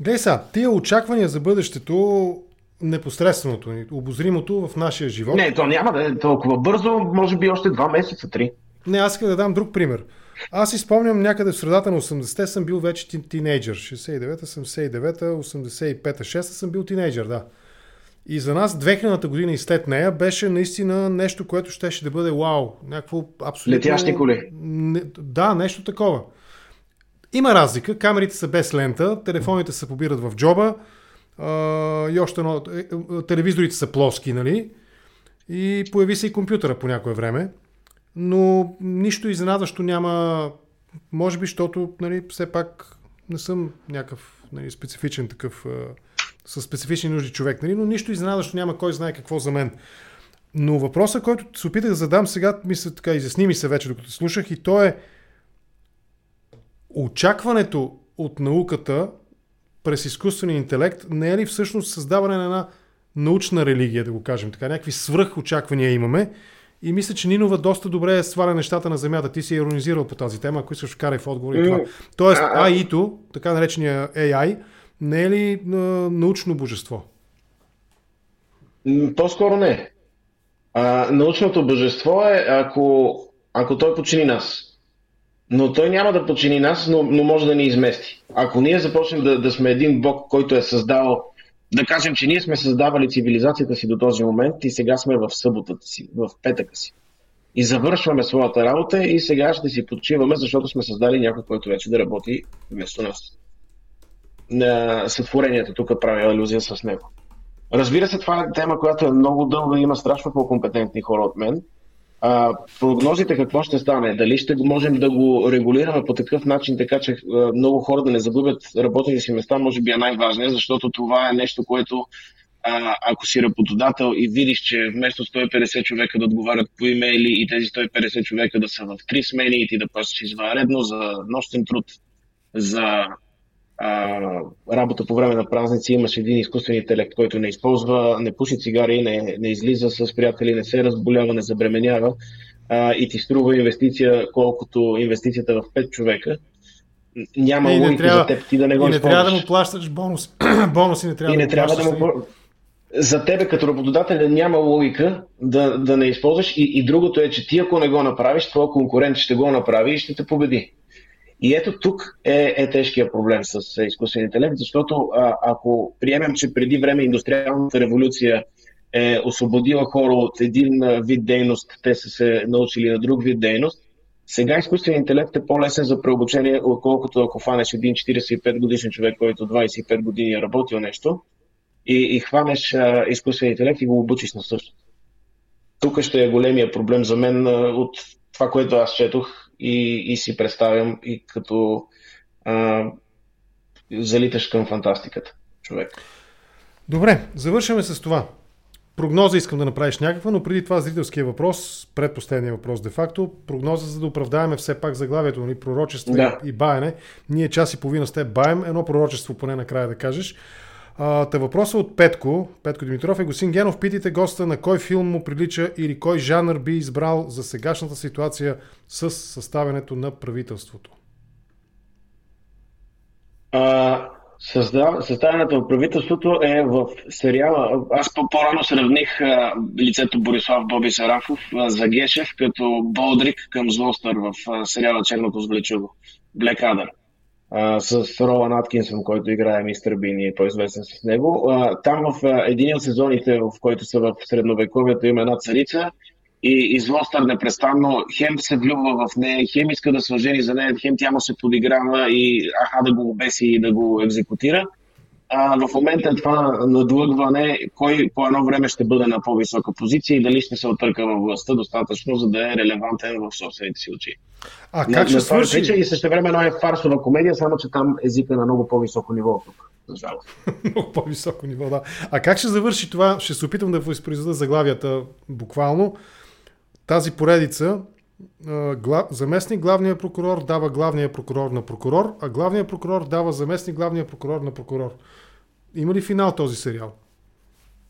Де са, тия очаквания за бъдещето, непосредственото, обозримото в нашия живот. Не, то няма да е толкова бързо, може би още два месеца, три. Не, аз искам да дам друг пример. Аз изпомням някъде в средата на 80-те съм бил вече тинейджър. 69-та, 79-та, 85-та, 6-та съм бил тинейджър, да. И за нас 2000-та година и след нея беше наистина нещо, което щеше да бъде вау. Някакво абсолютно... Летящи коли. Не, да, нещо такова. Има разлика. Камерите са без лента, телефоните се побират в джоба а, и още едно... Е, е, телевизорите са плоски, нали? И появи се и компютъра по някое време. Но нищо изненадващо няма, може би, защото нали, все пак не съм някакъв нали, специфичен такъв със специфични нужди човек, нали? но нищо изненадващо няма кой знае какво за мен. Но въпросът, който се опитах да задам сега, мисля така, изясни ми се вече, докато слушах, и то е очакването от науката през изкуствения интелект не е ли всъщност създаване на една научна религия, да го кажем така. Някакви свръхочаквания имаме. И мисля, че Нинова доста добре е сваля нещата на земята. Ти си иронизирал по тази тема, ако искаш карай в отговор и това. Тоест, AI-то, така наречения AI, не е ли а, научно божество? По-скоро не. А, научното божество е, ако, ако той почини нас. Но той няма да почини нас, но, но може да ни измести. Ако ние започнем да, да сме един бог, който е създал, да кажем, че ние сме създавали цивилизацията си до този момент и сега сме в съботата си, в петъка си. И завършваме своята работа и сега ще си почиваме, защото сме създали някой, който вече да работи вместо нас. На сътворението тук прави алюзия с него. Разбира се, това е тема, която е много дълга и има страшно по-компетентни хора от мен. А, прогнозите какво ще стане? Дали ще можем да го регулираме по такъв начин, така че а, много хора да не загубят работните си места, може би е най-важният, защото това е нещо, което а, ако си работодател и видиш, че вместо 150 човека да отговарят по имейли и тези 150 човека да са в три смени и ти да плащаш извънредно за нощен труд, за а, работа по време на празници, имаш един изкуствен интелект, който не използва, не пуши цигари, не, не излиза с приятели, не се разболява, не забременява. А, и ти струва инвестиция, колкото инвестицията в 5 човека, няма и не трябва, за теб ти да не го И не трябва да му плащаш бонус. Бонуси не трябва и да не трябва да му за тебе като работодател няма логика да, да не използваш. И, и другото е, че ти ако не го направиш, твой конкурент ще го направи и ще те победи. И ето тук е, е тежкия проблем с изкуствен интелект, защото а, ако приемем, че преди време индустриалната революция е освободила хора от един вид дейност, те са се научили на друг вид дейност, сега изкуственият интелект е по-лесен за преобучение, отколкото ако фанеш един 45 годишен човек, който 25 години е работил нещо и, и хванеш а, интелект и го обучиш на същото. Тук ще е големия проблем за мен от това, което аз четох и, и си представям и като а, залиташ към фантастиката човек. Добре, завършваме с това. Прогноза искам да направиш някаква, но преди това зрителския въпрос, предпоследния въпрос де-факто, прогноза за да оправдаеме все пак заглавието, нали, пророчество да. и баяне. Ние час и половина с теб баем, едно пророчество поне накрая да кажеш. Та въпросът от Петко, Петко Димитров е Госин Генов, питайте госта на кой филм му прилича или кой жанр би избрал за сегашната ситуация с съставянето на правителството. А, съставянето на правителството е в сериала. Аз по-рано сравних а, лицето Борислав Боби Сарафов а, за Гешев като Болдрик към Злостър в а, сериала Черното. Black Adder с Ролан Аткинсон, който играе мистер Бин и е по-известен с него. А, там в а, един от сезоните, в който са в средновековието, има една царица и, и непрестанно хем се влюбва в нея, хем иска да се за нея, хем тя му се подиграва и аха да го обеси и да го екзекутира а, в момента е това надлъгване, кой по едно време ще бъде на по-висока позиция и дали ще се отърка във властта достатъчно, за да е релевантен в собствените си очи. А как не, ще свърши? И също време е фарсова комедия, само че там езика е на много по-високо ниво тук. много по-високо ниво, да. А как ще завърши това? Ще се опитам да възпроизведа заглавията буквално. Тази поредица заместник главния прокурор дава главния прокурор на прокурор, а главния прокурор дава заместник главния прокурор на прокурор. Има ли финал този сериал?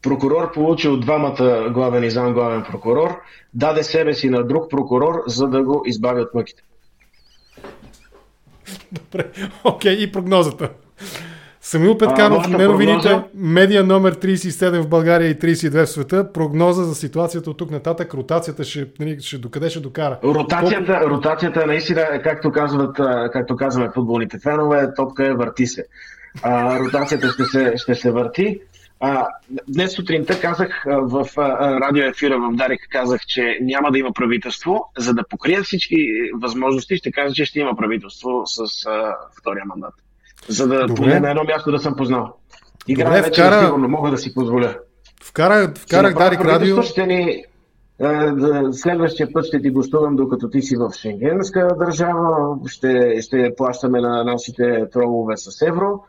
Прокурор получил двамата главен и зам главен прокурор, даде себе си на друг прокурор, за да го избави от мъките. Добре, окей, okay, и прогнозата. Самил Петканов, неновините, прогноза... медиа номер 37 в България и 32 в света, прогноза за ситуацията от тук нататък, ротацията ще, нали, ще докъде ще докара? Ротацията, Колко... ротацията наистина, както, казват, както казваме футболните фенове, топка е върти се. А, ротацията ще се, ще се върти. А, днес сутринта казах в а, радио ефира в Дарик, казах, че няма да има правителство. За да покрия всички възможности, ще кажа, че ще има правителство с а, втория мандат за да поне на едно място да съм познал. Добре, вече вкара... сигурно, мога да си позволя. Вкара, вкарах Дарик Радио. Ще ни, следващия път ще ти гостувам, докато ти си в Шенгенска държава. Ще, ще плащаме на нашите тролове с евро.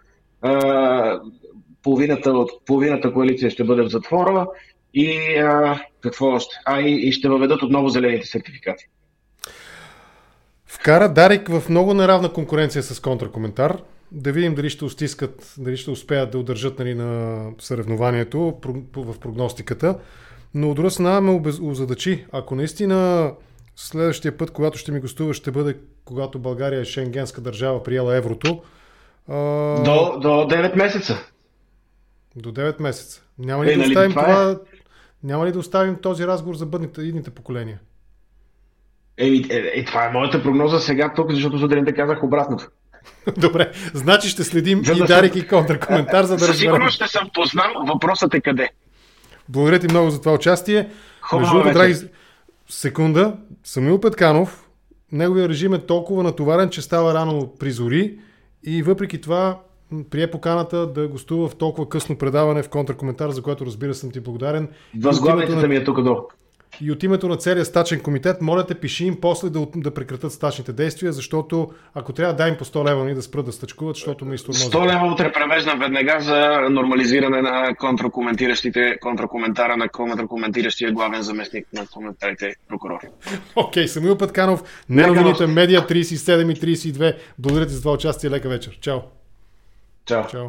Половината, от, половината коалиция ще бъде в затвора. И а, какво още? А, и, и ще въведат отново зелените сертификати. вкара Дарик в много неравна конкуренция с контракоментар. Да видим дали ще устискат, дали ще успеят да удържат нали, на съревнованието в прогностиката. Но от друга страна ме озадачи. Ако наистина следващия път, когато ще ми гостува, ще бъде когато България е шенгенска държава, приела еврото. А... До, до 9 месеца. До 9 месеца. Няма ли, е, да нали, оставим това, това... Е... Няма ли да оставим този разговор за бъдните идните поколения? Еми, е, е, това е моята прогноза сега тук, защото сутринта казах обратното. Добре, значи ще следим за и да Дарик съм... и контркоментар, за да разберем. Със сигурност ще съм познал, въпросът е къде. Благодаря ти много за това участие. Хубаво драги... Секунда, Самил Петканов, неговия режим е толкова натоварен, че става рано при зори и въпреки това прие поканата да гостува в толкова късно предаване в контракоментар, за което разбира съм ти благодарен. Възглавите на... ми е тук долу. И от името на целия стачен комитет, моля те, пиши им после да, да прекратят стачните действия, защото ако трябва да им по 100 лева ни да спрат да стъчкуват, защото ме изтормозят. 100 лева утре превеждам веднага за нормализиране на контракоментиращите, контракоментара на контракоментиращия главен заместник на коментарите прокурор. Окей, okay, Самил Петканов, не новините медиа 37 и 32. Благодаря ти за това участие. Лека вечер. Чао. Чао. Чао.